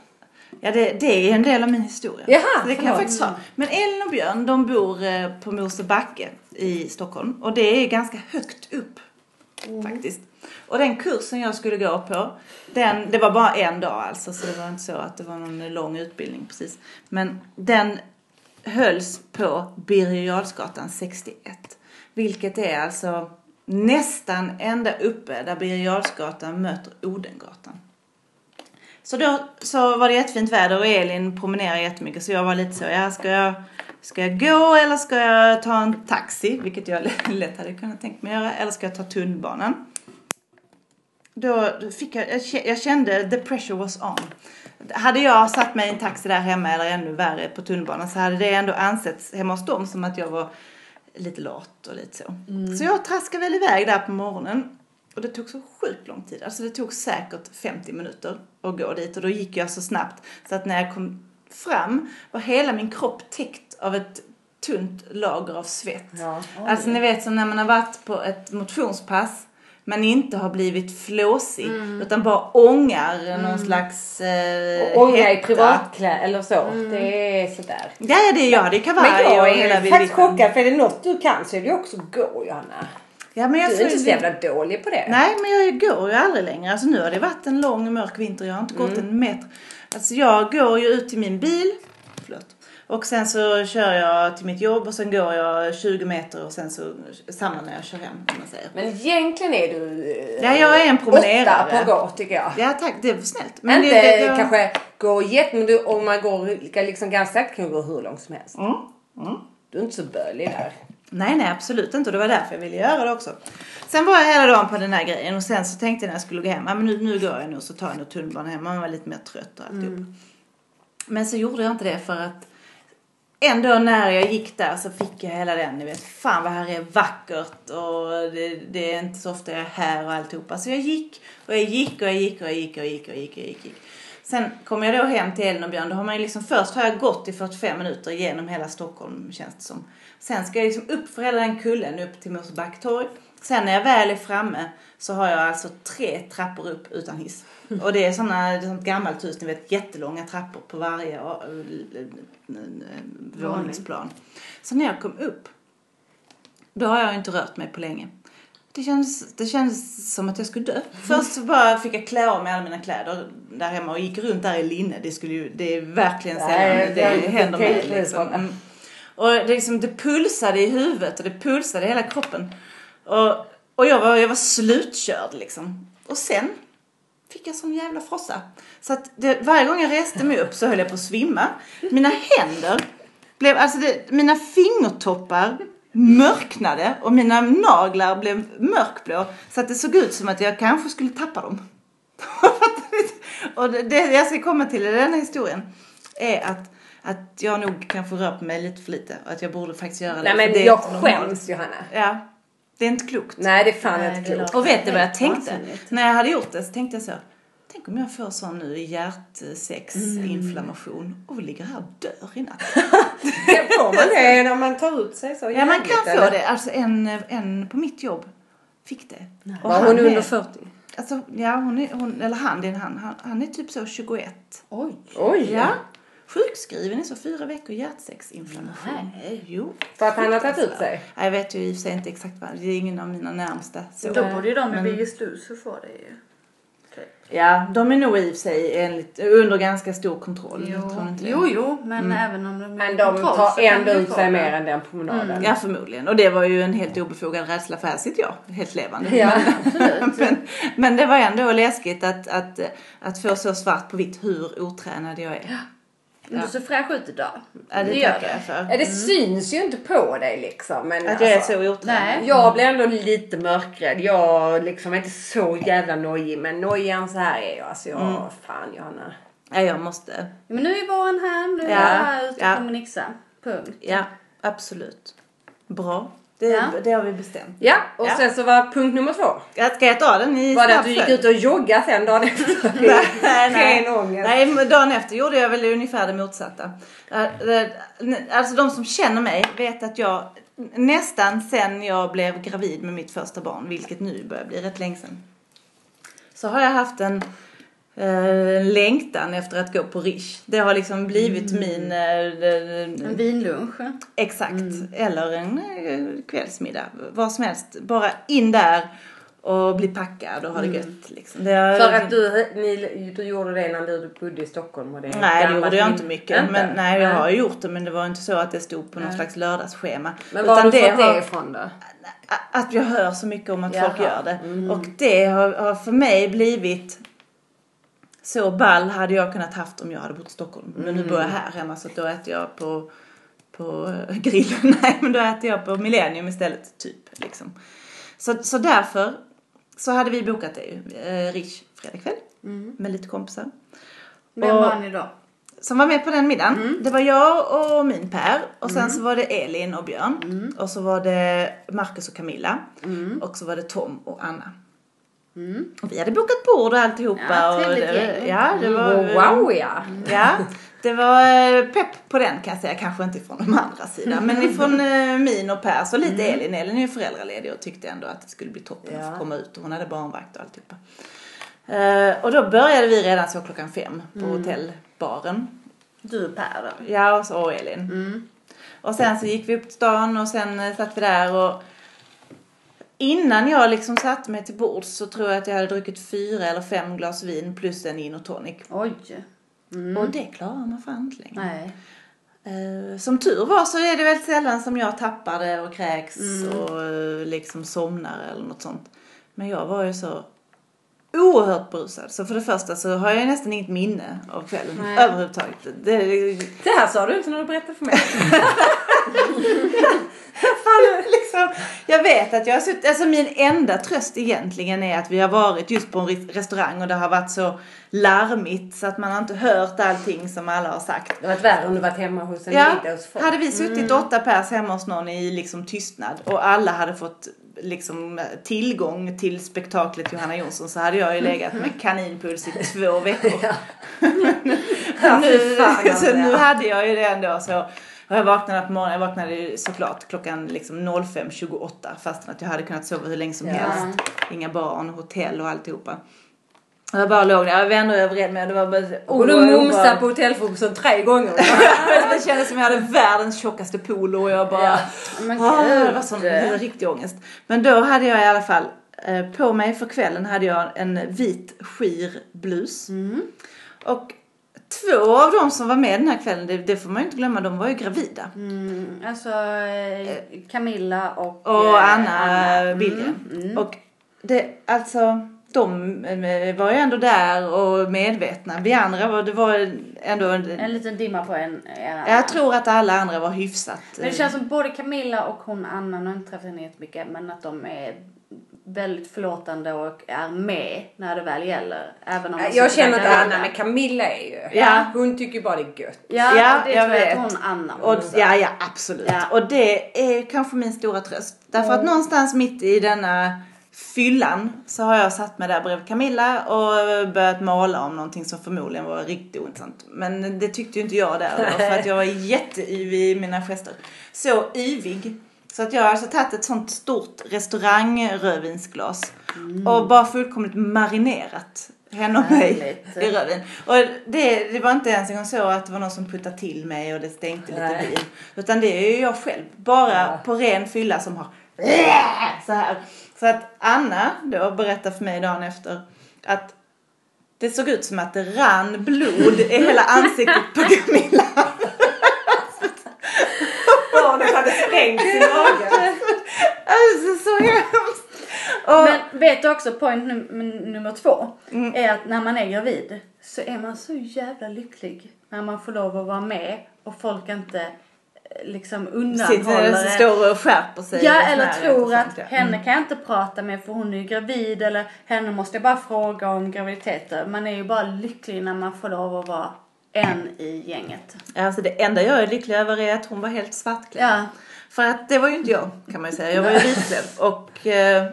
Ja, det, det är en del av min historia. Jaha, så det kan jag faktiskt ha. Men Elin och Björn, de bor eh, på Mosebacke i Stockholm. Och det är ganska högt upp. Mm. Faktiskt. Och den kursen jag skulle gå på, den, det var bara en dag alltså. Så det var inte så att det var någon lång utbildning precis. Men den hölls på Birger Jarlsgatan 61. Vilket är alltså nästan ända uppe där Birger Jarlsgatan möter Odengatan. Så då så var det jättefint väder och Elin promenerade jättemycket så jag var lite så, ja ska jag, ska jag gå eller ska jag ta en taxi? Vilket jag lätt hade kunnat tänkt mig göra. Eller ska jag ta tunnelbanan? Då fick jag, jag kä- jag kände the pressure was on. Hade jag satt mig i en taxi där hemma eller ännu värre på tunnelbanan så hade det ändå ansetts hemma hos dem som att jag var lite lat och lite så. Så jag traskade väl iväg där på morgonen. Och det tog så sjukt lång tid. Alltså det tog säkert 50 minuter att gå dit. Och då gick jag så snabbt så att när jag kom fram var hela min kropp täckt av ett tunt lager av svett. Ja. Alltså ni vet som när man har varit på ett motionspass men inte har blivit flåsig utan bara ångar någon slags eh, Och ånga i privatkläder eller så. Det är sådär. Ja, det är jag. Det är kavaj Men jag är hela faktiskt chockad för är det något du kan så är det ju också gå Johanna. Ja, men jag Du är inte så jävla dålig på det. Nej, men jag går ju aldrig längre. Alltså nu har det varit en lång mörk vinter. Jag har inte gått en meter. Alltså jag går ju ut till min bil. Och sen så kör jag till mitt jobb och sen går jag 20 meter och sen så samma när jag kör hem om man säger. Men egentligen är du eh, Ja, jag är en promenerare. åtta på gå tycker jag. Ja tack, det var snällt. inte det, det, jag- kanske gå jätte, men du, om man går liksom ganska sakta kan du gå hur långt som helst. Mm. Mm. Du är inte så bölig där. Nej, nej absolut inte och det var därför jag ville göra det också. Sen var jag hela dagen på den här grejen och sen så tänkte jag när jag skulle gå hem, ja men nu, nu går jag nu så tar jag nog tunnelbanan hem. Man var lite mer trött och alltihop. Men så gjorde jag inte det för att ändå när jag gick där så fick jag hela den, ni vet, fan vad här är vackert och det, det är inte så ofta jag är här och alltihopa. Så jag gick och jag gick och jag gick och jag gick och jag gick och jag gick och jag gick. Sen kom jag då hem till Elin och Björn. Då har man ju liksom, först har jag gått i 45 minuter genom hela Stockholm känns det som. Sen ska jag liksom upp för hela den kullen upp till Mosebacketorg. Sen när jag väl är framme så har jag alltså tre trappor upp utan hiss. Och det är sådana, det är sånt gammalt hus, ni vet jättelånga trappor på varje äh, våningsplan. Så när jag kom upp, då har jag inte rört mig på länge. Det kändes, det kändes som att jag skulle dö. Först bara fick jag klä av mig alla mina kläder där hemma och gick runt där i linne. Det, skulle ju, det är verkligen sällan det, det händer mig. Liksom. Mm. Och det, liksom, det pulsade i huvudet och det pulsade i hela kroppen. Och, och jag, var, jag var slutkörd liksom. Och sen fick jag sån jävla frossa. Så att det, varje gång jag reste mig upp så höll jag på att svimma. Mina händer blev, alltså det, mina fingertoppar mörknade och mina naglar blev mörkblå. Så att det såg ut som att jag kanske skulle tappa dem. och det, det jag ska komma till i den här historien är att, att jag nog kanske rör på mig lite för lite och att jag borde faktiskt göra det. Nej men det är jag skäms Johanna. Ja, det är inte klokt. Nej det är fan Nej, inte det klokt. Och vet du vad jag tänkte? vansinnigt. När jag hade gjort det så tänkte jag så. Tänk om jag får sån nu hjärtsexinflammation och ligger här och dör i natt. Får man det när man tar ut sig så Ja man kan få eller? det. Alltså en, en på mitt jobb fick det. Och Var hon är- under 40? Alltså ja hon är, hon, eller han, det är en han, han, han är typ så 21. Oj. Oj! Ja. Sjukskriven i så fyra veckor hjärtsexinflammation. Nej. Jo. För att han har tagit ut sig? Ja, Jag vet ju i och för sig inte exakt vad, det är ingen av mina närmsta. Så. Då borde ju de med Men- Biggest Loser få det ju. Ja, de är nog i och för sig enligt, under ganska stor kontroll. Jo, jo, jo, men även om de är Men i de kontroll tar ändå ut sig mer än den promenaden. Ja, förmodligen. Och det var ju en helt obefogad rädsla för här sitter jag, helt levande. Ja, men, men, men det var ändå läskigt att, att, att få så svart på vitt hur otränad jag är. Men du ser fräsch ut idag. Ja, det gör tackar jag för. Ja, det syns ju inte på dig liksom. Men Att jag är alltså, så otränad. Nej. Jag blir ändå lite mörkrädd. Jag liksom är inte så jävla nojig. Men nojigare så här är jag. Alltså jag, Mm. fan Johanna. Ja, jag måste. Men nu är våren här, nu är Ja, jag här ute ja. på min yxa. Punkt. Ja, absolut. Bra. Det, Ja. det har vi bestämt. Ja, och Ja. sen så var punkt nummer två. Jag ska jag ta den i Var det att du gick ut och joggade sen dagen efter? nej, nej. Nej, men dagen efter gjorde jag väl ungefär det motsatta. Eh, eh, Alltså de som känner mig vet att jag nästan sen jag blev gravid med mitt första barn, vilket nu börjar bli rätt länge sedan, så har jag haft en eh, längtan efter att gå på Rish. Det har liksom blivit min... Eh, En vinlunch. Exakt. Eller en eh, kvällsmiddag. Vad som helst. Bara in där och bli packad och ha det gött. Liksom. Det har, För att du, ni, du gjorde det när du bodde i Stockholm och det Nej, det gjorde jag inte mycket. Inte? Men, nej, jag har gjort det men det var inte så att det stod på någon Nej. slags lördagsschema. Men var har du fått har- det ifrån då? Att jag hör så mycket om att folk Jaha. gör det. Och det har, har för mig blivit så ball hade jag kunnat haft om jag hade bott i Stockholm. Men nu bor jag här hemma så då äter jag på, på eh, grillen. Nej men då äter jag på Millennium istället typ. Liksom. Så, så därför så hade vi bokat det ju. Eh, Rish fredag kväll. Med lite kompisar. Vem var ni då? Som var med på den middagen. Mm. Det var jag och min Per. Och sen så var det Elin och Björn. Mm. Och så var det Marcus och Camilla. Och så var det Tom och Anna. Och vi hade bokat bord och alltihopa. Mm. Ja, och det, ja, det var... Oh, wow ja. Ja, det var eh, pepp på den kan jag säga. Kanske inte från de andra sidan. Men ifrån eh, min och Per. Så lite Elin. Elin är ju föräldraledig och tyckte ändå att det skulle bli toppen att Ja. få komma ut. Och hon hade barnvakt och alltihopa. Eh, och då började vi redan så klockan fem på hotellbaren. Du och Per då? Ja, och så och Elin. Och sen så gick vi upp till stan och sen satt vi där och innan jag liksom satte mig till bords så tror jag att jag hade druckit fyra eller fem glas vin plus en gin och tonic. Oj. Och det klarar man fan inte längre. Nej. Eh, som tur var så är det väldigt sällan som jag tappar det och kräks och eh, liksom somnar eller något sånt. Men jag var ju så oerhört brusad. Så för det första så har jag nästan inget minne av kvällen Nej. överhuvudtaget. Det, Det här sa du inte när du berättade för mig. liksom, jag vet att jag har suttit, alltså min enda tröst egentligen är att vi har varit just på en res- restaurang och det har varit så larmigt så att man har inte hört allting som alla har sagt. Det hade varit värre om du varit hemma hos en Ja, middag hos folk. hade vi suttit åtta pers hemma hos någon i liksom tystnad och alla hade fått liksom tillgång till spektaklet Johanna Jonsson så hade jag ju legat med kaninpuls i två veckor. Ja, nu, fy fan, alltså, så nu ja. hade jag ju det ändå så. Och jag vaknade på morgonen, jag vaknade såklart klockan liksom 05.28 fastän att jag hade kunnat sova hur länge som Ja. helst. Inga barn, hotell och alltihopa. Och jag bara låg där, jag vände och jag vred mig och det var bara Och du mumsade på hotellfrukosten tre gånger. det kändes som jag hade världens tjockaste polo och jag bara... Ja. Men Ah, det var sån riktig ångest. Men då hade jag i alla fall eh, på mig för kvällen hade jag en vit skir blus. Mm. Och två av dem som var med den här kvällen, det, det får man ju inte glömma, de var ju gravida. Mm, alltså eh, Camilla och, Och eh, Anna, William. Mm, mm. Och det, alltså, de eh, var ju ändå där och medvetna. Vi andra var, det var ändå en, En liten dimma på en. en Jag tror att alla andra var hyfsat. Men det känns som både Camilla och hon Anna, nu har inte träffat henne jättemycket, men att de är väldigt förlåtande och är med när det väl gäller. Även om de Jag känner att Anna, men Camilla är ju... Ja. Hon tycker bara det är gött. Ja, Ja, det jag tror jag vet. att hon Anna Och, ja, ja, absolut. Ja. Och det är kanske min stora tröst. Därför att någonstans mitt i denna fyllan så har jag satt mig där bredvid Camilla och börjat måla om någonting som förmodligen var riktigt ointressant. Men det tyckte ju inte jag där då för att jag var jätteyvig i mina gester. Så yvig. Så att jag har alltså tagit ett sånt stort restaurangrödvinsglas och bara fullkomligt marinerat henne och mig i rödvin. Och det, det var inte ens en gång så att det var någon som puttade till mig och det stänkte lite vin. Utan det är ju jag själv. Bara Ja. på ren fylla som har så här. Så att Anna då berättade för mig dagen efter att det såg ut som att det rann blod i hela ansiktet på Camilla. Barnet hade sprängt sin mage. Alltså så hemskt. Och, Men vet du också, point num- nummer två, Mm. är att när man är gravid så är man så jävla lycklig när man får lov att vara med och folk inte liksom sitter undanhåller det. står och skärper sig. Ja, eller tror och att sånt, ja. henne kan jag inte prata med för hon är ju gravid eller henne måste jag bara fråga om graviditeter. Man är ju bara lycklig när man får lov att vara en i gänget. Alltså det enda jag är lycklig över är att hon var helt svartklädd. Ja, För att det var ju inte jag kan man ju säga. Jag var ju vitklädd. Och eh,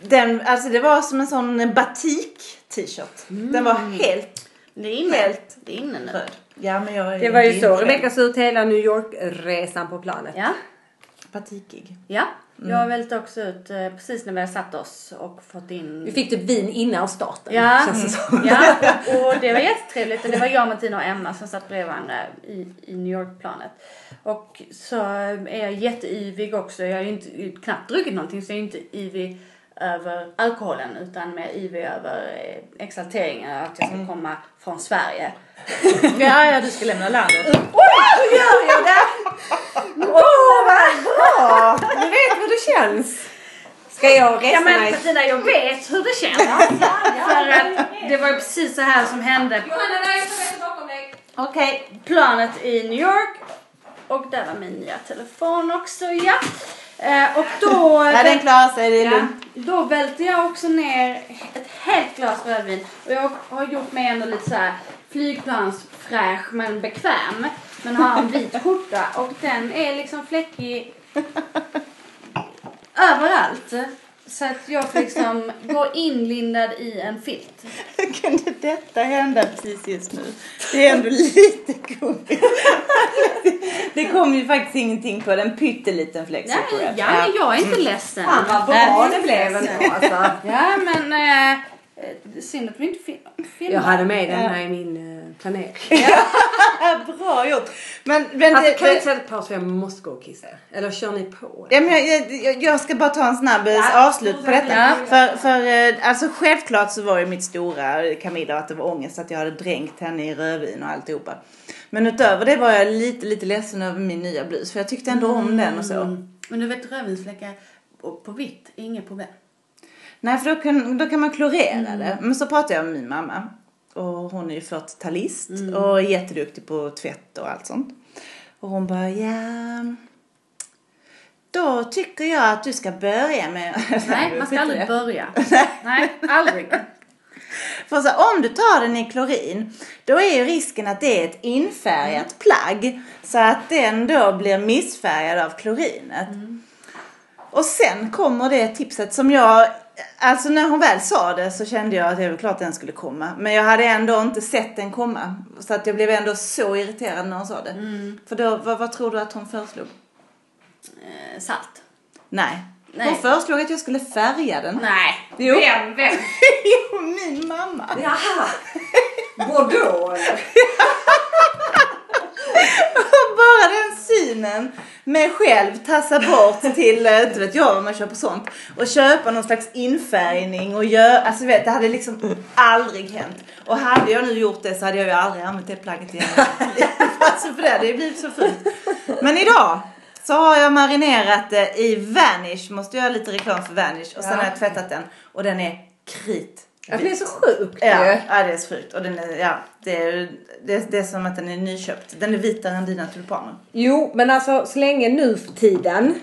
den, alltså det var som en sån batik t-shirt. Den var helt det är inne. Helt Det är inne nu. röd. Ja men jag är Det var ju så. Rebecka såg ut hela New York-resan på planet. Ja, Batikig. ja. Mm. Jag välte också ut eh, precis när vi hade satt oss och fått in Vi fick typ vin innan starten. Ja, Känns det som. ja, och det var jättetrevligt. Och Det var jag, Martina och Emma som satt bredvid varandra i, i New York-planet. Och så är jag jätteyvig också. Jag har ju inte, knappt druckit någonting så jag är inte yvig över alkoholen utan mer yvig över eh, exalteringen att jag ska komma från Sverige. Ja, ja du ska lämna landet. Hur gör jag det? Åh vad bra! Du vet hur det känns. Ska jag resa Ja men mig? Martina, jag vet hur det känns. För att det var precis så här som hände Johanna, bakom dig. Okej, planet i New York. Och där var min nya telefon också, ja. Eh, och då... Ja den klarar sig, det är Ja, då välte jag också ner ett helt glas rödvin. Och jag har gjort mig ändå lite så här flygplansfräsch men bekväm. Men har en vit skjorta och den är liksom fläckig överallt. Så att jag liksom går inlindad i en filt. Hur kunde detta hända precis just nu? Det är ändå lite komiskt. Det kom ju faktiskt ingenting på den pytteliten flex Separate. ja, jag är inte ledsen. Fan vad bra Nej. det blev ändå alltså. Ja, men eh, synd att vi inte fi- filmar. Jag hade med den här i min eh, planering. Bra gjort. Men, men Alltså det, kan det, inte sätta paus för jag måste gå och kissa? Eller kör ni på? Ja, men jag, jag, jag ska bara ta en snabb eh, Ja, avslut på detta. Ja. För, för eh, alltså självklart så var ju mitt stora Camilla att det var ångest att jag hade dränkt henne i rödvin och alltihopa. Men utöver det var jag lite, lite ledsen över min nya blus för jag tyckte ändå om den och så. Men du vet rödvinsfläckar på, på vitt, inget problem. Nej för då kan, då kan man klorera det. Men så pratade jag med min mamma. Och hon är ju 40-talist och är jätteduktig på tvätt och allt sånt. Och hon bara, ja... Då tycker jag att du ska börja med... Nej, man ska aldrig börja. Nej, aldrig. För så, om du tar den i klorin, då är ju risken att det är ett infärgat plagg. Så att den då blir missfärgad av klorinet. Och sen kommer det tipset som jag, alltså när hon väl sa det så kände jag att det var klart den skulle komma. Men jag hade ändå inte sett den komma. Så att jag blev ändå så irriterad när hon sa det. För då, vad, vad tror du att hon föreslog? Eh, salt. Nej, Nej. Hon föreslog att jag skulle färga den. Nej. Jo. Vem? Vem? Jo, min mamma. Jaha. Bordeaux eller? Bara den synen mig själv tassa bort till, eh, inte vet jag vad man köper sånt. Och köpa någon slags infärgning och göra, alltså vet det hade liksom aldrig hänt. Och hade jag nu gjort det så hade jag ju aldrig använt det plagget igen. alltså för det hade ju blivit så fult. Men idag så har jag marinerat det i Vanish, måste göra lite reklam för Vanish. Och sen Ja. har jag tvättat den och den är krit. Ja, det är så sjukt Ja, ju. ja, det är så sjukt. Och den är, ja, det, är, det, det är som att den är nyköpt. Den är vitare än dina tulpaner. Jo, men alltså så länge nu för tiden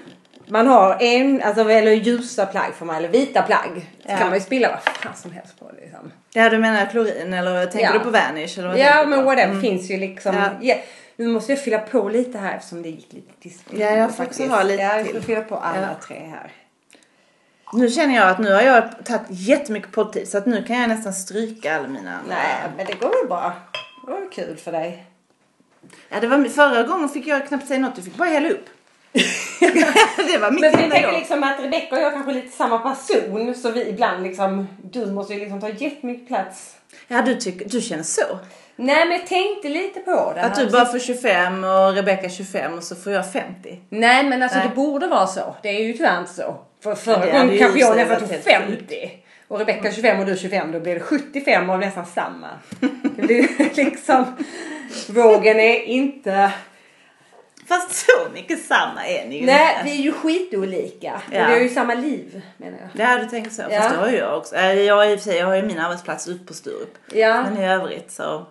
man har en, alltså eller ljusa plagg får man, eller vita plagg. Så Ja. kan man ju spilla vad fan som helst på det liksom. Ja, du menar klorin eller tänker Ja. du på Vanish? Eller vad Ja men whatever, finns ju liksom. Ja. Nu måste jag fylla på lite här eftersom det gick lite till Ja, jag får också ha lite Ja, jag till. får fylla på alla tre här. Nu känner jag att nu har jag tagit jättemycket poddtid så att nu kan jag nästan stryka alla mina. Nej, men det går väl bra. Det var kul för dig. Ja, det var förra gången fick jag knappt säga något. Du fick bara hälla upp. det var mitt Men jag tänker liksom att Rebecca och jag kanske är lite samma person. Så vi ibland liksom, du måste ju liksom ta jättemycket plats. Ja, du, tycker, du känner så? Nej men jag tänkte lite på det. Att du bara får 25 och Rebecca 25 och så får jag 50? Nej men alltså Nej. det borde vara så. Det är ju tyvärr inte så. För förra gången kanske och jag nästan tog helt 50. Och Rebecca 25 och du 25 då blir det 75 av nästan samma. Det blir liksom, vågen är inte... Fast så mycket samma är ni ju Nej inte. vi är ju skitolika. Ja. vi har ju samma liv menar jag. Ja, du tänker så. Ja. Fast det har ju jag också. Eh, Jag, i och för sig, jag har ju min arbetsplats ute på Sturup. Ja. Men i övrigt så,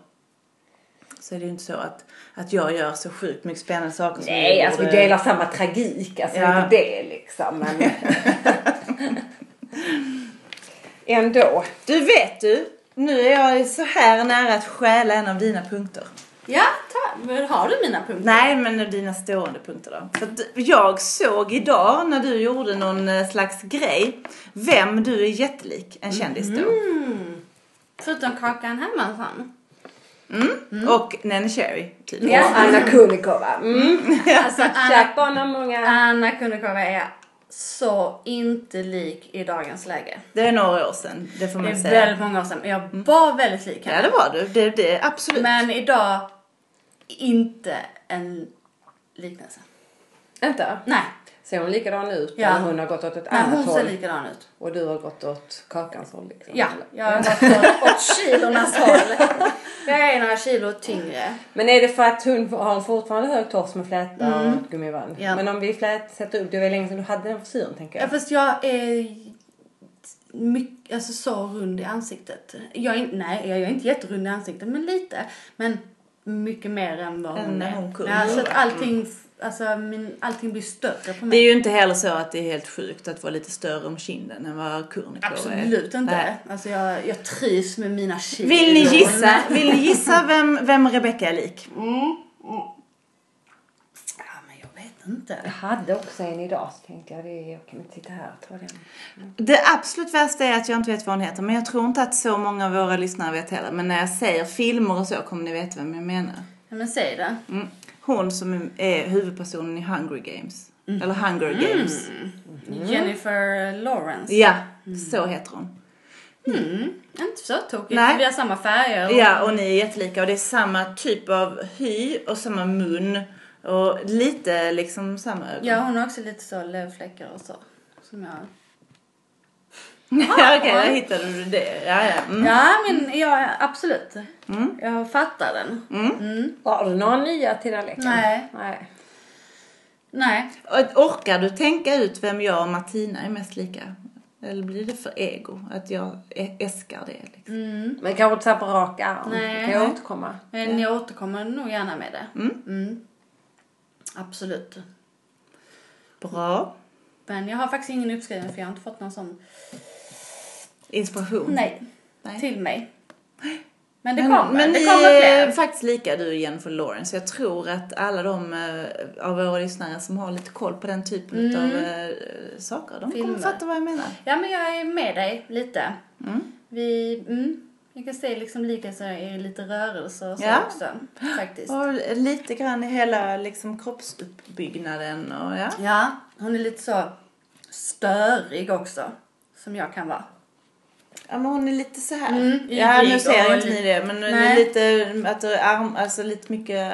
så är det ju inte så att, att jag gör så sjukt mycket spännande saker som Nej, jag alltså vi delar samma tragik. Alltså Ja. inte det liksom. Men... Ändå. Du vet du, nu är jag så här nära att stjäla en av dina punkter. Ja, ta, men har du mina punkter? Nej, men dina stående punkter då. För jag såg idag när du gjorde någon eh, slags grej, vem du är jättelik en kändis då. Förutom Kakan Hermansson. Och Nanny Cherry tydligen. Ja, Anna Kunikova. Mm. Alltså Anna, Kärt barn många... Anna Kunikova är så inte lik i dagens läge. Det är några år sedan, det får Det man är säga. väldigt många år sedan. Jag var väldigt lik Ja, henne. det var du. Det, det, absolut. Men idag, inte en liknelse. Inte? Nej, Ser hon likadan ut? Ja. Eller hon har gått åt ett Nej annat hon ser håll? likadan ut. Och du har gått åt kakans håll liksom? Ja, eller? jag har gått åt, åt kilornas håll. Jag är några kilo tyngre. Men är det för att hon har fortfarande hög tofs med fläta och gummiband? Mm. Ja. Men om vi flät, sätter upp, det var länge sedan du hade den frisyren tänker Ja, jag. fast jag är mycket, alltså så rund i ansiktet. Jag är, inte- nej, jag är inte jätterund i ansiktet, men lite. Men mycket mer än vad hon är. hon kunde. ja, så att allting, alltså, min, allting blir större på Det mig. är ju inte heller så att det är helt sjukt att vara lite större om kinden än vad Kurnikov är. Absolut inte. Nej. Alltså jag, jag trivs med mina kilo. Vill ni gissa, vill ni gissa vem, vem Rebecca är lik? Ja, men jag vet inte. Jag hade också en idag så tänkte jag, det, jag kan inte sitta här och ta den. Det absolut värsta är att jag inte vet vad hon heter. Men jag tror inte att så många av våra lyssnare vet heller. Men när jag säger filmer och så kommer ni veta vem jag menar. Ja, men säg det. Mm. Hon som är huvudpersonen i Hunger Games. Eller Hunger Games. Jennifer Lawrence. Ja, så heter hon. Mm, inte så tokigt. Nej. Vi har samma färger. Och... Ja, och ni är jättelika. Och det är samma typ av hy och samma mun. Och lite liksom samma ögon. Ja, hon har också lite så lövfläckar och så. Som jag Okej, där hittade du det. Ja, ja. Mm. Ja, men ja, absolut. Jag fattar den. Mm. Har du några nya till den leken? Nej. Nej. Nej. Orkar du tänka ut vem jag och Martina är mest lika? Eller blir det för ego? Att jag äskar det liksom? Men kanske inte så här på rak arm. Nej. Kan jag återkomma? Men jag återkommer nog gärna med det. Mm. Absolut. Bra. Men jag har faktiskt ingen uppskriven för jag har inte fått någon sån. Inspiration. Nej. Nej. Till mig. Men det Men, kommer. men det ni kommer är fler. faktiskt lika du och Jennifer Lawrence. Jag tror att alla de eh, av våra lyssnare som har lite koll på den typen av eh, saker, de Filmer. kommer fatta vad jag menar. Ja, men jag är med dig lite. Vi, mm, jag kan se liksom likheter i lite rörelse och så Ja. också. Faktiskt. Och lite grann i hela liksom kroppsuppbyggnaden och ja. Ja, hon är lite så störig också. Som jag kan vara. Ja men hon är lite så här. Mm, ja nu ser och inte ni det men hon är Nej. lite, att det är arm, alltså lite mycket,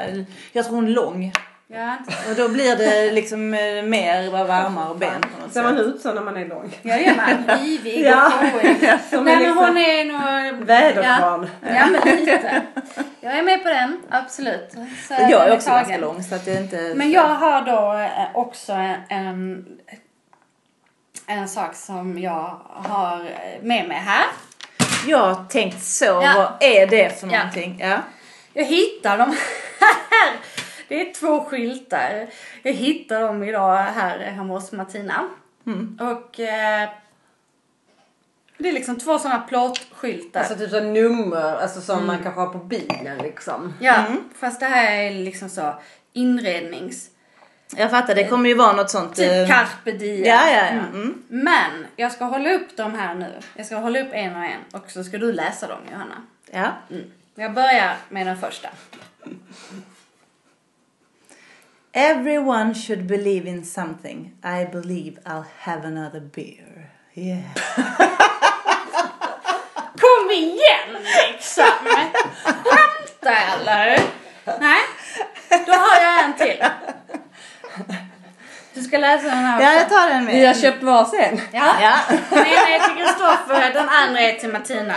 jag tror hon är lång. Ja, Och då blir det liksom eh, mer av armar och ben på något Ser man ut så när man är lång? Jajamän, ivig Ja. och fåig. Som Nej en men liksom hon är nog... väderkvarn. Ja, ja men lite. Jag är med på den, absolut. Så Jag är också tagen. ganska lång så att det är inte... Men jag har då eh, också en, en sak som jag har med mig här. Jag har tänkt så, Ja. vad är det för Ja. någonting? Ja. Jag hittar dem här. Det är två skyltar. Jag hittar dem idag här hemma hos Martina. Mm. Och eh, det är liksom två sådana plåtskyltar. Alltså typ så nummer, alltså som man kanske har på bilen liksom. ja, Mm. fast det här är liksom så inrednings... Jag fattar, det kommer ju vara något sånt... Typ eh, carpe diem. Ja, ja, ja. Mm. Men jag ska hålla upp dem här nu. Jag ska hålla upp en och en och så ska du läsa dem Johanna. ja. Mm. Jag börjar med den första. Everyone should believe in something. I believe I'll have another beer. Yeah. Kom igen liksom! Skämta eller? Nej, då har jag en till. Du ska läsa den här också. Ja, jag tar den med. Vi har köpt varsin. Ja. Ja. Den ena är till Kristoffer, den andra är till Martina.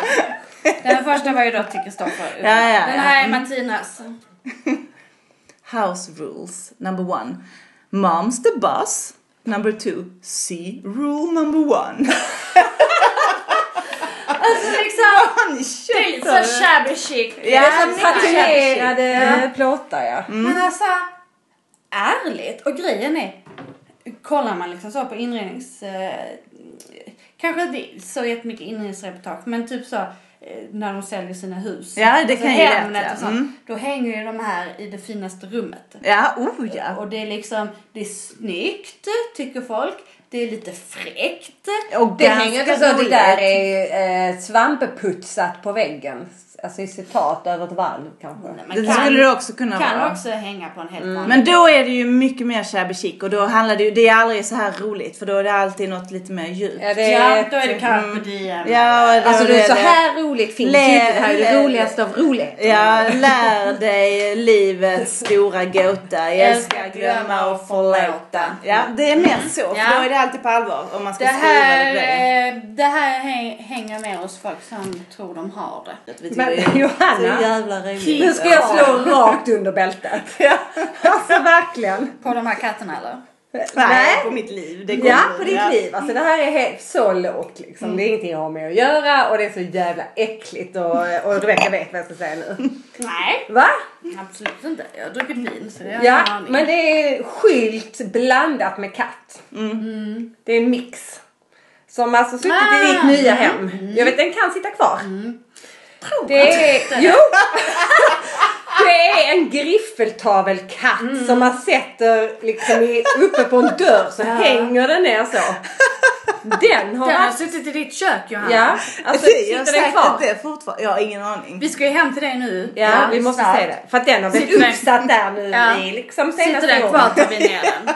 Den första var ju då till Kristoffer. Ja, ja, ja. Den här är Martinas. House rules. Number one. Mom's the boss. Number two. See rule number one. Alltså liksom, det är lite så shabby chic. Ja, Det är mycket tatuerade plåtar ja. Men alltså, ärligt. Och grejen är, kollar man liksom så på inrednings... Eh, kanske inte så jättemycket inredningsreportage, men typ så eh, när de säljer sina hus. Ja, det kan ju lätt, och sånt. Mm. Då hänger ju de här i det finaste rummet. Ja, oh ja. Och det är liksom, det är snyggt tycker folk. Det är lite fräckt. Och Det hänger så det där är eh, svampeputsat på väggen. Alltså i citat över ett valv kanske. Men Det skulle det också kunna kan vara. också hänga på en helt vanlig. Men då är det ju mycket mer shabby chic och då handlar det ju, det är aldrig så här roligt för då är det alltid något lite mer djupt. Ja, det Ja, är då är det carpe diem. Ja, Alltså det, du, så här roligt finns Lä- ju inte. Det här är det roligaste av roligheter. Ja, lär dig livets stora gåta. Älska, glömma och förlåta. Ja, det är mer så. För Ja. då är det alltid på allvar om man ska Det skriva det här, på det. eh, det här häng- hänger med hos folk som tror de har det. Men Johanna, så jävla roligt. nu ska jag slå rakt under bältet. Alltså verkligen. På de här katterna eller? Nej, på mitt liv. Det Ja, på ditt Ja. liv. Alltså det här är helt så lågt liksom. Det är ingenting jag har med att göra och det är så jävla äckligt och, och du vet, jag vet vad jag ska säga nu. Nej, Va? absolut inte. Jag har druckit vin så det har jag Ja, aning. men det är skylt blandat med katt. Det är en mix. Som alltså suttit i ditt Ah. nya hem. Jag vet, den kan sitta kvar. Det är, jo! Det är en griffeltavelkatt som man sätter liksom i, uppe på en dörr så hänger den ner så. Den har Den har suttit i ditt kök Johanna. Ja, alltså gör sitter den kvar? det fortfarande. Jag har ingen aning. Vi ska ju hem till dig nu. Ja, vi måste snart. se det. För att den har blivit Sitter den- uppsatt där nu Ja. i liksom Sitter senaste den åren. kvar tar vi ner den.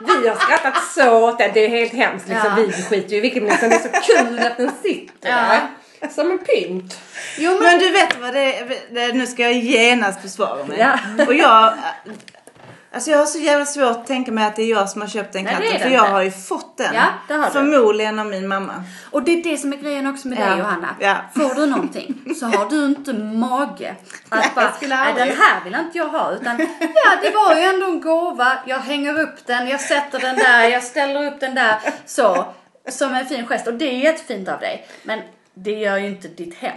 Vi har skrattat så åt den. Det är helt hemskt. Liksom, Ja. Vi skiter ju i vilket men det är så kul att den sitter Ja. där. Som en pynt. Jo men Men du vet vad det är? Nu ska jag genast försvara mig. Ja. Och jag... Alltså jag har så jävla svårt att tänka mig att det är jag som har köpt den Nej, katten. För jag har ju fått den. Ja, det har du. Förmodligen av min mamma. Och det är det som är grejen också med dig Ja. Johanna. Ja. Får du någonting så har du inte mage att bara, nej aldrig." den här vill inte jag ha. Utan ja det var ju ändå en gåva. Jag hänger upp den, jag sätter den där, jag ställer upp den där så. Som en fin gest och det är jättefint av dig. Men det gör ju inte ditt hem.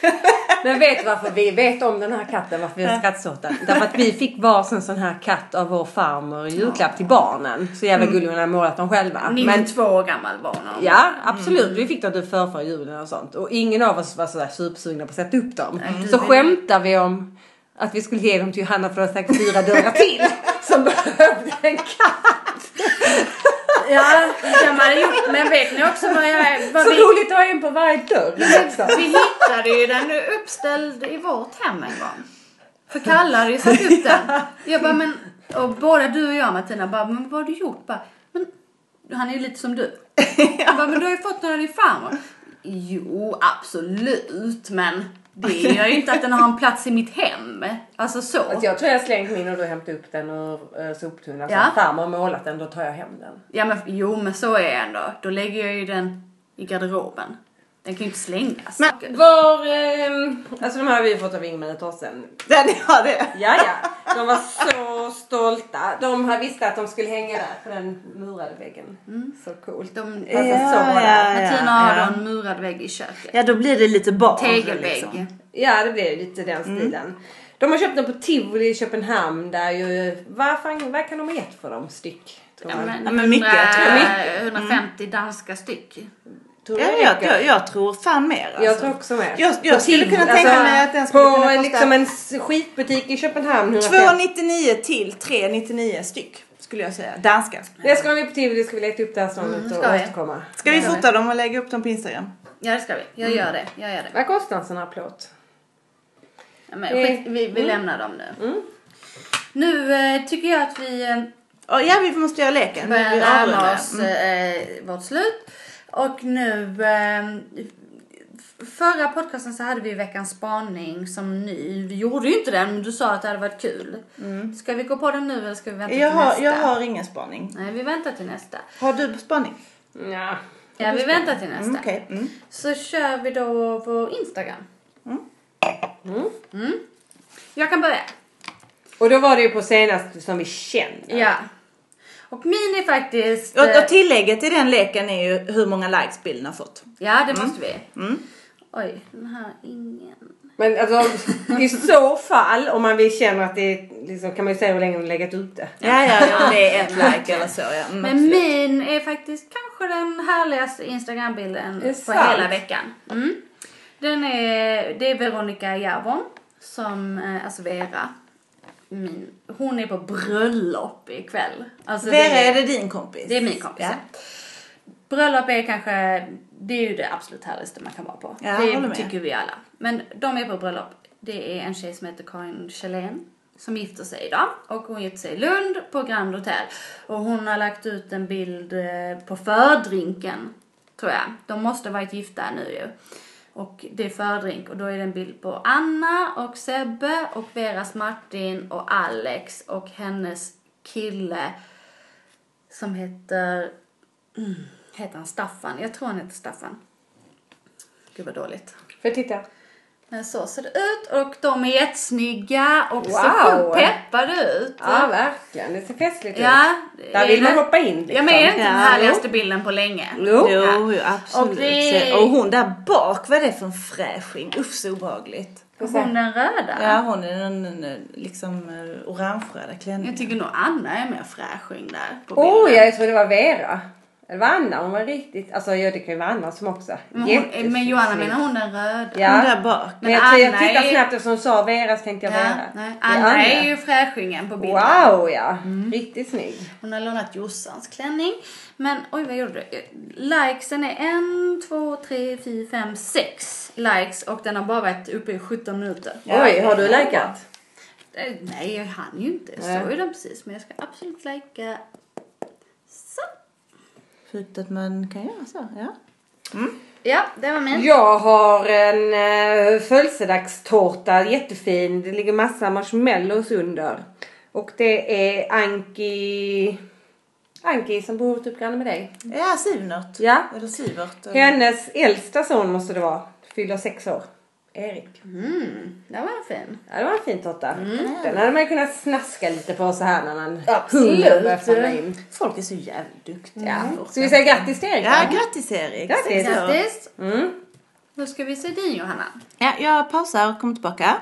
Men vet varför vi vet om den här katten? Varför vi har skrattat den? Därför att vi fick varsin sån här katt av vår farmor i julklapp till barnen. Så jävla gullig hon har målat dem själva. 92 år gammal var hon. Ja, absolut. Vi fick dem till förrförra julen och sånt. Och ingen av oss var sådär supersugna på att sätta upp dem. Så skämtar vi om att vi skulle ge dem till Johanna för det var säkert fyra dörrar till som behövde en katt. Ja, det kan man ha gjort. Men vet ni också vad jag... Vad Så vi, roligt att ha en på varje dörr. Liksom. vi hittade ju den uppställd i vårt hem en gång. För Kalle hade ju satt upp den. Jag bara, men... Och både du och jag Martina bara, men vad har du gjort? Bara, men han är ju lite som du. Jag bara, men du har ju fått den av din farmor. Jo, absolut, men det gör ju inte att den har en plats i mitt hem. Alltså så. Alltså jag tror jag har slängt min och du hämtat upp den ur uh, soptunnan. Ja. Så farmor har målat den, då tar jag hem den. Ja, men jo, men så är jag ändå. Då lägger jag ju den i garderoben. Den kan ju inte slängas. Men var, ehm, alltså de här har vi fått av Ingmar och Torsten. Den har det. Ja, ja. De var så stolta. De har visste att de skulle hänga där på den murade väggen. Så coolt. De, Alltså, Ja, så bra. ja. Martina har ja. då en murad vägg i köket. Ja, då blir det lite barn. Tegelvägg. liksom. Ja, det blir lite den stilen. De har köpt den på Tivoli i Köpenhamn där ju, vad, fan, vad kan de ha gett för dem styck? Ja, men, Ja, men mycket, 100, tror jag. Mm. 150 danska styck. Tror Ja, det jag, jag, jag tror fan mer alltså. Jag tror också med. Jag, jag skulle Tivoli, kunna tänka alltså, mig att den skulle På kunna kosta liksom en skitbutik i Köpenhamn. 150. 2,99 till 3,99 styck skulle jag säga. Danska. Det ska vi på Tivoli, ska vi leta upp det här snart och ska vi. återkomma. Ska vi fota dem och lägga upp dem på Instagram? Ja, det ska vi. Jag gör det. Jag gör det. Vad kostar en sån här plåt? Ja, men, Det- skit, vi vi lämnar dem nu. Nu eh, tycker jag att vi eh, Oh, ja, vi måste göra leken. börjar Vi närma oss Mm. eh, vårt slut. Och nu... Eh, f- förra podcasten så hade vi veckans spaning som ny. Vi gjorde ju inte den, men du sa att det hade varit kul. Ska vi gå på den nu eller ska vi vänta Jag till har, nästa? jag har ingen spaning. Nej, vi väntar till nästa. Har du spaning? Ja. Ja, vi väntar till nästa. Mm, Okej. Mm. Så kör vi då vår Instagram. Mm. Jag kan börja. Och då var det ju på senaste som vi känner. Ja. Och min är faktiskt... Och, eh, och tillägget i den leken är ju hur många likes bilden har fått. Ja, det måste vi. Mm. Oj, den här ingen. Men alltså i så fall om man vill känna att det är, liksom, kan man ju säga hur länge de legat ute. Ja, ja, ja. Det är ett like eller så. Ja. Mm, Men absolut. min är faktiskt kanske den härligaste Instagrambilden på sant. hela veckan. Mm. Den är, det är Veronica Järvon som, eh, alltså Vera. Min, hon är på bröllop ikväll. Alltså Vera, är det din kompis? Det är min kompis. Ja. ja. Bröllop är kanske, det är ju det absolut härligaste man kan vara på. Ja, det tycker vi alla. Men de är på bröllop. Det är en tjej som heter Karin Kjellén som gifter sig idag. Och hon gifter sig i Lund på Grand Hotel. Och hon har lagt ut en bild eh, på fördrinken, tror jag. De måste varit gifta nu ju. Och det är fördrink och då är det en bild på Anna och Sebbe och Veras Martin och Alex och hennes kille som heter... Mm, heter han Staffan? Jag tror han heter Staffan. Gud vad dåligt. Får jag titta. Men så ser det ut och de är jättesnygga och ser Wow. sjukt peppade ut. Ja verkligen, det ser festligt Ja, ut. Där vill man hoppa in liksom. Ja men är inte den Ja, härligaste bilden på länge? Jo. Jo, jo, absolut. Och det- Och hon där bak, vad är det för en fräsching? Usch så obehagligt. Och hon den röda? Ja, hon är den den, liksom eh, orange-röda klänningen. Jag tycker nog Anna är mer fräsching där på bilden. jag tror det var Vera. Det var Anna, hon var riktigt, alltså ja, det kan ju vara Anna som också. Men, hon, men Johanna menar hon den röda? Ja. Hon där bak. Men Men jag, tror jag Anna tittade är- snabbt eftersom hon sa Vera så tänkte jag Ja, Vera. nej. Är Anna är ju fräschingen på bilden. Wow ja, Mm. riktigt snygg. Hon har lånat Jossans klänning. Men oj vad gjorde du? Likesen är en, två, tre, fyra, fem, sex likes och den har bara varit uppe i 17 minuter. Ja, Oj, har du likat? Eh, Nej, jag hann ju inte. Jag såg ju den precis. Men jag ska absolut lika. Så. Sjukt att man kan göra så, ja. Ja, det var min. Jag har en uh, födelsedagstårta, jättefin. Det ligger massa marshmallows under. Och det är Anki... Anki som bor typ granne med dig. Ja, Sivnört. Ja. Eller Sivert. eller- Hennes äldsta son måste det vara. Fyller sex år. Erik. Mm, det var fin. Ja, det var en fin tårta. Den hade man ju kunnat snaska lite på så här när man Absolut. Folk är så jävligt duktiga. Ja. Ska vi säga grattis till Erik Ja, grattis Erik. Grattis. Grattis. Mm. Nu ska vi se din Johanna. Ja, jag pausar och kommer tillbaka.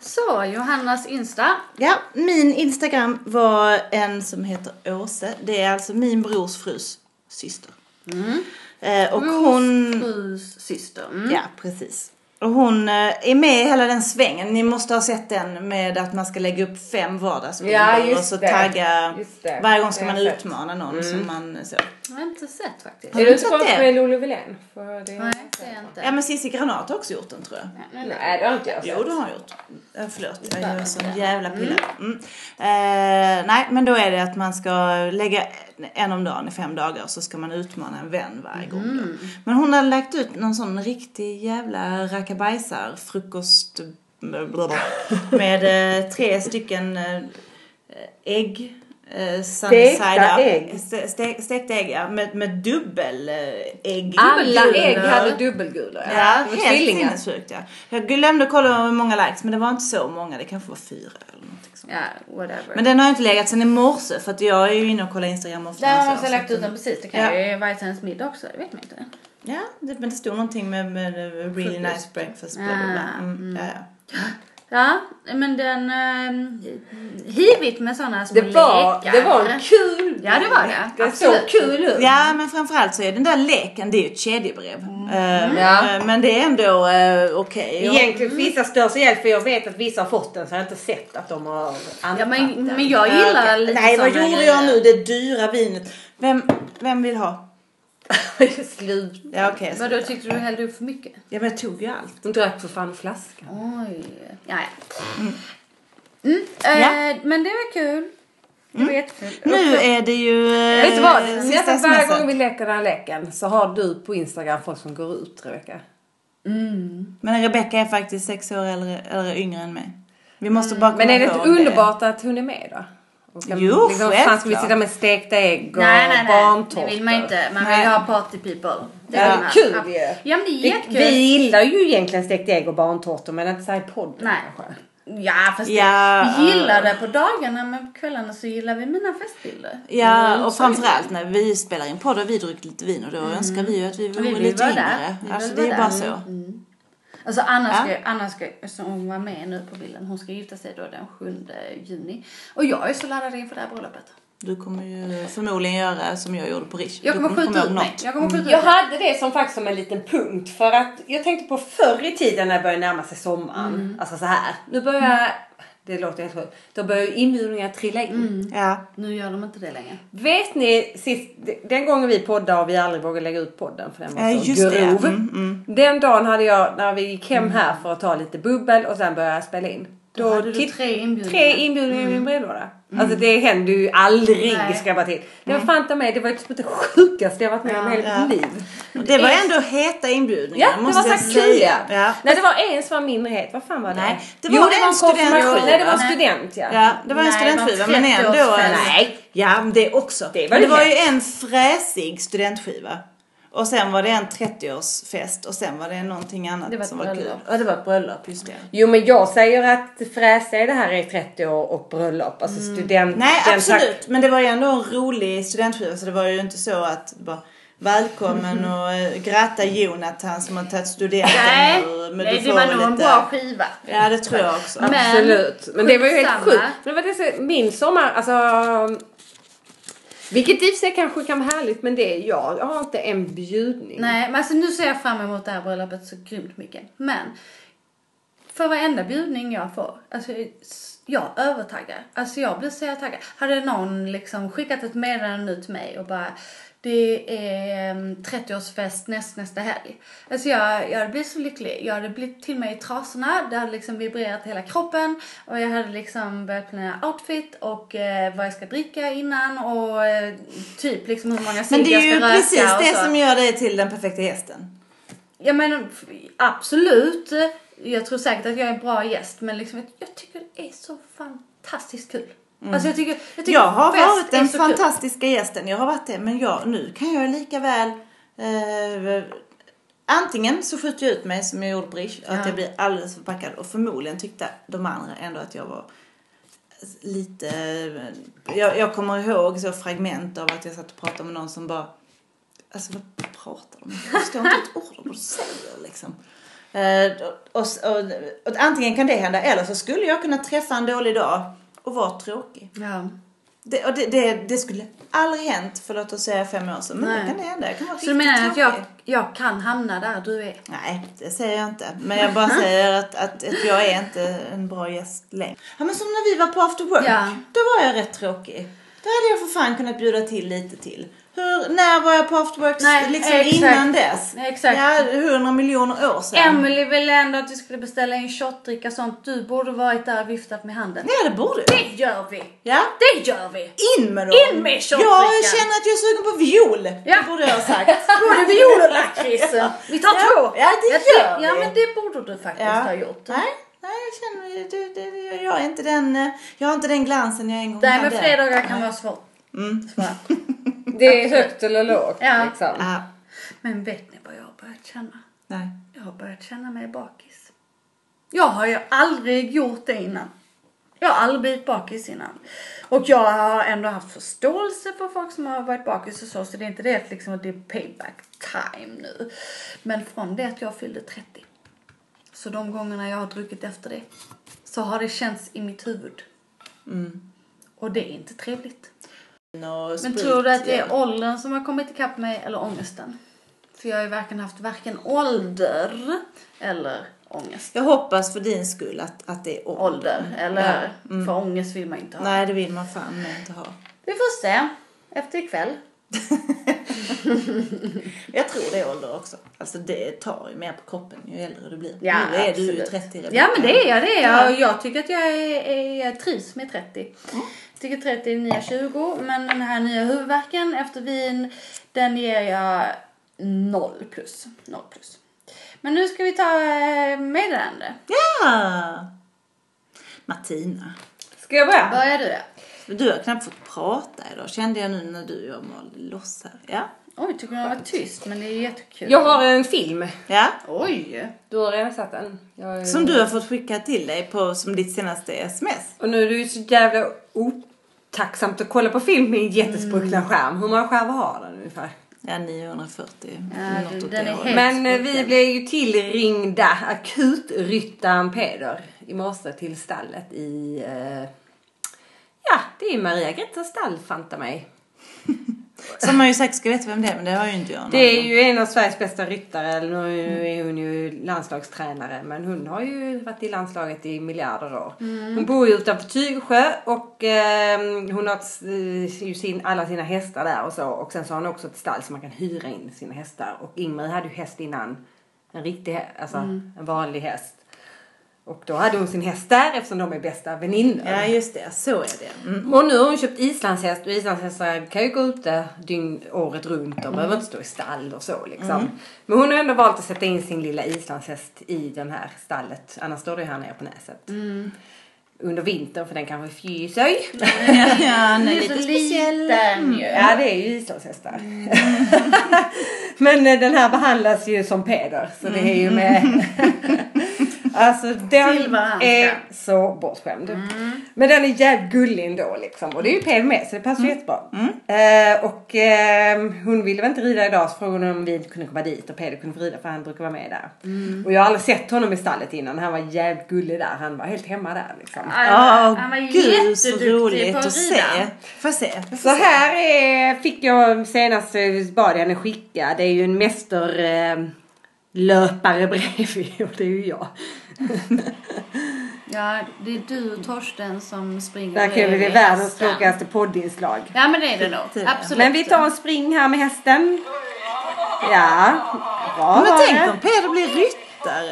Så, Johannas Insta. Ja, min Instagram var en som heter Åse. Det är alltså min brors frus syster. Eh, och hon... Frus syster. Mm. Ja, precis. Och hon eh, är med i hela den svängen. Ni måste ha sett den med att man ska lägga upp fem vardagsbilder Ja, och så det. tagga. Varje gång ska man utmana någon som man så. Jag har inte sett faktiskt. Har Är du du inte inte sett kompis det? med Lollo Wilén? Nej, det är jag inte. Ja men Cissi Granat har också gjort den tror jag. Nej, det har inte jag sett. Jo det har hon gjort. Förlåt, jag är sån jävla pilla. Mm. Eh, nej men då är det att man ska lägga en om dagen i fem dagar så ska man utmana en vän varje gång då. Men hon har lagt ut någon sån riktig jävla rackabajsar frukost med eh, tre stycken eh, ägg. Eh, Stekta ägg? Ste, ste, stekta ägg ja, med, med dubbel eh, ägg. Alla ägg hade dubbelgulor. Ja, var helt tvillingar. sinnessjukt ja. Jag glömde kolla hur många likes men det var inte så många. Det kanske var fyra eller någonting sånt. Ja, whatever. Men den har inte legat sedan i morse för att jag är ju inne och kollar Instagram ofta. Där har man så, lagt ut den precis. Det kan Ja. ju vara hennes middag också. Det vet man inte. Ja, det, men det stod någonting med, med really Frukost. nice breakfast. Bla, bla, bla. Ah, Mm, ja, ja. Ja, men den... Uh, hivigt med sådana små Det var, lekar. det var kul Ja, det var det. Det Absolut. såg kul ut. ja, men framförallt så är den där leken, det är ju ett kedjebrev. Eh, Ja. eh, Men det är ändå uh, okej. Och- Egentligen vissa stör sig ihjäl för jag vet att vissa har fått den så jag har inte sett att de har använt Ja, men, den. men jag Ja, gillar okej. lite Nej, vad gjorde jag nu? Det dyra vinet. Vem, vem vill ha? Slut. Ja, ska Vadå, ta. tyckte du hällde upp för mycket? Ja, men jag tog ju allt. Hon drack för fan flaskan. Oj. Ja, ja. Mm. eh, Ja. Men det var kul. Det var jättekul. Nu är det ju eh, Vet du vad? Nästan varje smset. gång vi leker den här leken så har du på Instagram folk som går ut Rebecka. Mm. Men Rebecca är faktiskt sex år äldre, eller yngre än mig. Vi måste bara komma Men är det inte underbart att hon är med då? Kan- Jo, liksom, fan ska vi självklart. sitta med stekta ägg och Nej, nej, nej. barntårtor? Det vill man inte. Man vill Nej. ha party people. Det Ja, kul Ja. ju. Ja, men det är Vi, jättekul. vi gillar ju egentligen stekta ägg och barntårtor men inte så här i podden Nej. kanske. Ja, fast Ja. Vi gillar det på dagarna men på kvällarna så gillar vi mina festbilder. Ja, Mm, och framförallt när vi spelar in podd och vi druckit lite vin och då önskar vi ju att vi vore Vi lite yngre. Vi Alltså det är bara så. Alltså Anna Ja. ska, Anna ska, som hon var med nu på bilden, hon ska gifta sig då den 7 juni. Och jag är så laddad inför det här bröllopet. Du kommer ju förmodligen göra som jag gjorde på Rish. Jag Du kommer skjuta ut mig. något. Jag kommer skjuta Jag hade det som faktiskt som en liten punkt för att jag tänkte på förr i tiden när det började närma sig sommaren. Mm. Alltså så här. Nu börjar, det låter helt sjukt, då börjar ju inbjudningar trilla in. Ja. Nu gör de inte det längre. Vet ni sist, den gången vi poddade och vi aldrig vågade lägga ut podden för den var Ja, så grov. Mm, mm. Den dagen hade jag, när vi gick hem här för att ta lite bubbel och sen började jag spela in. Då hade du tre inbjudningar. Tre inbjudningar i min brevlåda. Alltså det händer ju aldrig Nej. ska jag bara till. Det var fan ta med, det var ju typ det sjukaste jag varit med om i hela Ja. mitt liv. Det var ändå heta inbjudningar Ja, det måste var så säga. kuliga. Ja. Nej, det var en som var mindre het. Vad fan var det? Nej, det jo, var det en var en konfirmation. Nej, det var en student ja. Ja, det var en det studentskiva men ändå. 30-årsfest. Nej. Ja, men det också. Det var men det det var ju en fräsig studentskiva. Och sen var det en 30-årsfest och sen var det någonting annat Det var som var kul. bröllop. Ja, det var ett bröllop, just det. Jo men jag säger att fräsa är det här är 30 år och bröllop. Alltså student. Nej, absolut. Men det var ju ändå en rolig studentskiva så det var ju inte så att bara Välkommen och äh, gratta Jonathan som har tagit studenten Nej, ur, men nej du det får var nog en bra skiva. Ja, det tror jag också. Men- Absolut. Men det var ju helt sjukt. Men det var det så, min sommar, alltså. Vilket i och för sig kanske kan vara härligt men det är jag. Jag har inte en bjudning. Nej, men alltså nu ser jag fram emot det här bröllopet så grymt mycket. Men för varenda bjudning jag får, alltså jag övertaggar. Alltså jag blir så jävla taggad. Hade någon liksom skickat ett meddelande nu till mig och bara det är em, 30-årsfest näst, nästa helg. Alltså jag, jag hade blivit så lycklig. Jag hade blivit till mig i trasorna. Det hade liksom vibrerat hela kroppen. Och jag hade liksom börjat planera outfit och eh, vad jag ska dricka innan och eh, typ liksom hur många Men cigg det jag är ska ju röka precis och det så. som gör dig till den perfekta gästen. Ja men absolut. Jag tror säkert att jag är en bra gäst men liksom, jag tycker det är så fantastiskt kul. Alltså jag tycker, jag tycker Jag har varit den så kul. fantastiska gästen. Jag har varit det. Men jag, nu kan jag lika väl eh, Antingen så skjuter jag ut mig som jag gjorde på Rish. Att Ja. jag blir alldeles förpackad. Och förmodligen tyckte de andra ändå att jag var lite... Jag, jag kommer ihåg så fragment av att jag satt och pratade med någon som bara... Alltså vad pratar de om? Jag förstår inte ett ord av vad du säger liksom. Eh, och, och, och, och antingen kan det hända eller så skulle jag kunna träffa en dålig dag och vara tråkig. Ja. Det, och det, det, det skulle aldrig hänt för låt oss säga fem år sedan. Men Nej. nu kan det hända. Jag kan vara Så du menar att jag, jag kan hamna där du är? Nej, det säger jag inte. Men jag bara säger att, att, att jag är inte en bra gäst längre. Ja, men som när vi var på after work. Ja. Då var jag rätt tråkig. Då hade jag för fan kunnat bjuda till lite till. Hur, när var jag på after work Nej, liksom exakt. innan dess? Nej, exakt. Ja, hundra miljoner år sedan. Emily ville ändå att vi skulle beställa in shotdricka och sånt. Du borde varit där och viftat med handen. Ja, det borde jag. Det gör vi! Ja. Det gör vi! In med dem! In med shotdrickan. Jag känner att jag är sugen på viol. Ja. Det borde jag ha sagt. Både viol och lakrits. Vi tar Ja, två. ja, det gör vi. Ja, men det borde du faktiskt ha gjort. Nej, nej, jag känner det, det, det, jag är inte den, eh, jag har inte den glansen jag en gång Nej, men hade. fredagar kan vara svårt. Mm. Svårt. Det är högt eller lågt Ja. liksom. Ja, Men vet ni vad jag har börjat känna? nej. Jag har börjat känna mig bakis. Jag har ju aldrig gjort det innan. Jag har aldrig blivit bakis innan. Och jag har ändå haft förståelse för folk som har varit bakis och så. Så det är inte det att liksom att det är payback time nu. Men från det att jag fyllde 30. Så de gångerna jag har druckit efter det. Så har det känts i mitt huvud. Och det är inte trevligt. Men tror du att det är åldern som har kommit ikapp mig eller ångesten? För jag har ju varken haft varken ålder eller ångest. Jag hoppas för din skull att, att det är ålder. Ålder, eller? Ja, mm. För ångest vill man inte ha. Nej, det vill man fan inte ha. Vi får se. Efter ikväll. Jag tror det är ålder också. Alltså det tar ju mer på kroppen ju äldre du blir. Ja, nu är du ju absolut. 30 Rebecca. Ja men det är jag, det är Ja. jag. Och jag tycker att jag, är, är, jag trivs med 30. Jag tycker 30 är nya 20 men den här nya huvudvärken efter vin den ger jag 0 plus. 0 plus. Men nu ska vi ta eh, meddelande. Ja! Martina. Ska jag börja? Börjar du? Du har knappt fått prata idag kände jag nu när du och jag malde loss här. Ja. Oj, tycker du den var tyst men det är jättekul. Jag har en film. Ja. Oj! Du har redan sett den. Jag... Som du har fått skicka till dig på som ditt senaste sms. Och nu är det ju så jävla otacksamt att kolla på film med en jättespruckna skärm. Hur många skärmar har den ungefär? Ja, 940. Ja, något den är Men eh, vi blev ju tillringda akutryttaren Peder i morse till stallet i... Eh, ja, det är Maria Gretas stall fanta mig. Som man ju säkert ska veta vem det är, men det har ju inte jag. Det är ju en av Sveriges bästa ryttare, nu är hon ju landslagstränare, men hon har ju varit i landslaget i miljarder år. Hon bor ju utanför Tygesjö och eh, hon har eh, ju sin, alla sina hästar där och så. Och sen så har hon också ett stall så man kan hyra in sina hästar. Och Ingrid hade ju häst innan, en riktig alltså en vanlig häst. Och då hade hon sin häst där eftersom de är bästa väninnor. Ja, just det. Så är det. Mm. Och nu har hon köpt islandshäst och islandshästar kan ju gå ute dygn, året runt. De behöver inte stå i stall och så liksom. Men hon har ändå valt att sätta in sin lilla islandshäst i den här stallet. Annars står det ju här nere på näset. Under vintern för den kanske fryser. Ja, ja, Den är lite speciell. liten ju. Ja det är ju islandshästar. Men eh, den här behandlas ju som Peder. Så det är ju med... alltså den är så bortskämd. Men den är jävligt gullig ändå liksom. Och det är ju Peder med så det passar jättebra. Eh, och eh, hon ville väl inte rida idag så frågade hon om vi kunde komma dit och Peder kunde få rida för han brukar vara med där. Och jag har aldrig sett honom i stallet innan. Han var jävligt gullig där. Han var helt hemma där liksom. Ja, han var gud så roligt på att att se. Får se? Så här är, fick jag senast bad jag henne skicka. Det är ju en mästerlöpare eh, löpare bredvid och det är ju jag. Ja, det är du och Torsten som springer Det kan ju bli världens tråkigaste poddinslag. Ja, men det är det nog. Det det. Absolut. Men vi tar en spring här med hästen. Ja, bra Men tänk det. om Peder blir ryttare.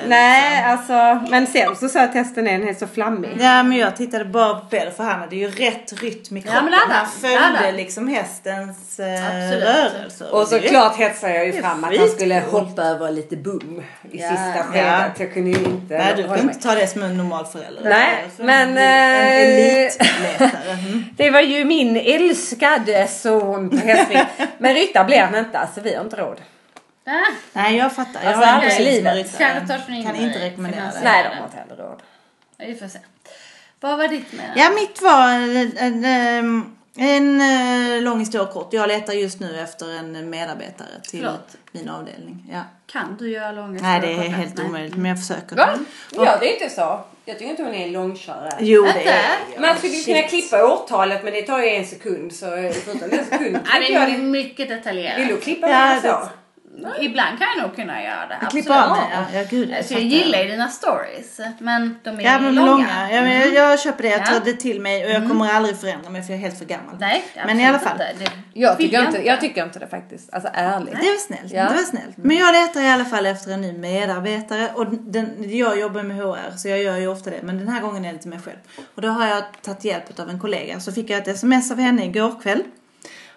Nej, alltså, men sen så sa jag att hästen är, den är så flammig. Ja men jag tittade bara på Peder för han hade ju rätt rytm i Ja, kroppen. men det hade han följde han. liksom hästens eh, Absolut. rörelser. Och såklart hetsade jag ju fram att han skulle skitcoolt. hoppa över lite bum i Ja. sista skedet. Ja. Jag kunde ju inte Nej du mig. inte ta det som en normal förälder. Nej, Som men, en eh. Mm. Det var ju min älskade son på hästring. Men ryttare blir han inte, alltså vi har inte råd. Nej jag fattar. Jag Alltså, har i sett som livet. ryttare. Kan inte rekommendera det. Nej, de har inte heller råd. vi får se. Vad var ditt med? Ja mitt var en, en, en, en eh, lång historia kort. Jag letar just nu efter en medarbetare till Förlåt. min avdelning. Ja. Kan du göra långa Nej det är helt? Nej. omöjligt men jag försöker. Va? Ja, det är inte så. Jag tycker inte hon är en långkörare. Jo, det är Man skulle kunna klippa årtalet men det tar ju en sekund så förutom en sekund Ja, det är mycket Vill detaljerat. du klippa Ja, det- så? Ibland kan jag nog kunna göra det. Klippa av mig, ja. ja gud, Alltså, jag gillar ju dina stories, men de är Ja men långa. långa. Ja, men jag, jag köper det, jag Ja. tar det till mig och jag kommer aldrig förändra mig för jag är helt för gammal. Nej, Men i alla fall. inte. Det Jag tycker, inte, jag tycker inte det faktiskt. Alltså ärligt. Det var snällt. Ja. Det var snällt. Men jag letar i alla fall efter en ny medarbetare och den, jag jobbar med HR så jag gör ju ofta det. Men den här gången är det till mig själv. Och då har jag tagit hjälp av en kollega. Så fick jag ett sms av henne igår kväll.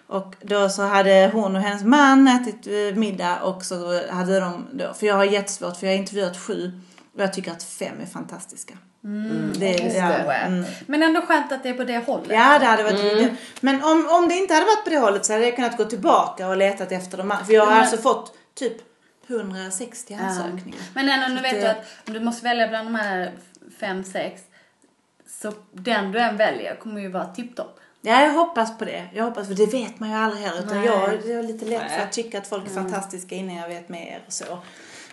Och då så hade hon och hennes man ätit eh, middag och så hade de då, för jag har jättesvårt för jag har intervjuat sju och jag tycker att fem är fantastiska. det, är- ja, mm. Men ändå skönt att det är på det hållet. Ja, det hade varit Men om, om det inte hade varit på det hållet så hade jag kunnat gå tillbaka och letat efter de andra. För jag har alltså fått typ 160 ansökningar. Men ändå, nu vet det- du att om du måste välja bland de här fem, sex. Så den du än väljer kommer ju vara tipptopp. Ja, jag hoppas på det. Jag hoppas, för det vet man ju aldrig heller. Utan Nej. jag, jag är lite lätt för att tycka att folk är fantastiska innan jag vet mer och så.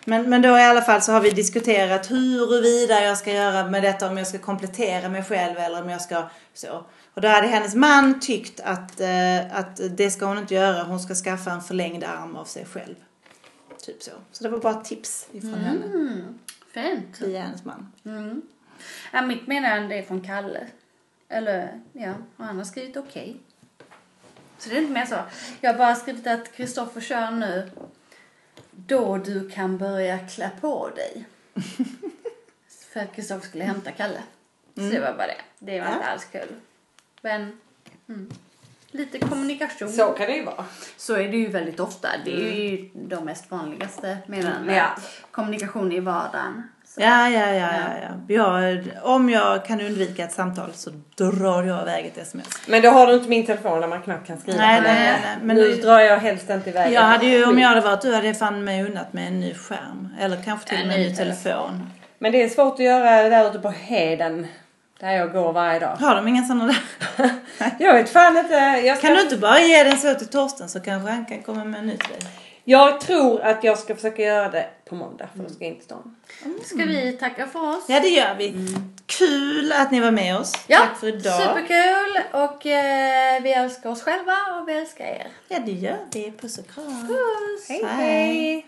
Men, men då i alla fall så har vi diskuterat huruvida jag ska göra med detta, om jag ska komplettera mig själv eller om jag ska så. Och då hade hennes man tyckt att, eh, att det ska hon inte göra, hon ska skaffa en förlängd arm av sig själv. Typ så. Så det var bara ett tips ifrån henne, Mm, fint. via hennes man. Mm. Ja, mitt meddelande är från Kalle. Eller, ja, och han har skrivit okej. Så det är inte mer så. Jag har bara skrivit att Kristoffer kör nu då du kan börja klä på dig. För att Kristoffer skulle hämta Kalle. Så det var bara det. Det var inte alls kul. Men, mm. Lite kommunikation. Så kan det ju vara. Så är det ju väldigt ofta. Det är ju de mest vanligaste meddelandena. Ja. Kommunikation i vardagen. Så. Ja, ja, ja, ja, ja. Jag, om jag kan undvika ett samtal så drar jag iväg ett sms. Men då har du inte min telefon där man knappt kan skriva. Nej, nej, nej, nej. Men nu drar jag helst inte iväg. Jag hade ju, om jag hade varit du hade jag fan mig unnat med en ny skärm. Eller kanske till och med en ny telefon. Men det är svårt att göra där ute på Heden. Där jag går varje dag. Har de inga sådana där? Jag vet fan inte. Ska, Kan du inte bara ge den så till Torsten så kanske han kan komma med en ny till dig? Jag tror att jag ska försöka göra det på måndag. För då ska jag inte stå. Ska vi tacka för oss? Ja, det gör vi. Kul att ni var med oss. Ja, Tack för idag. superkul och eh, vi älskar oss själva och vi älskar er. Ja, det gör vi. Puss och kram. Puss! Hej Hej. hej.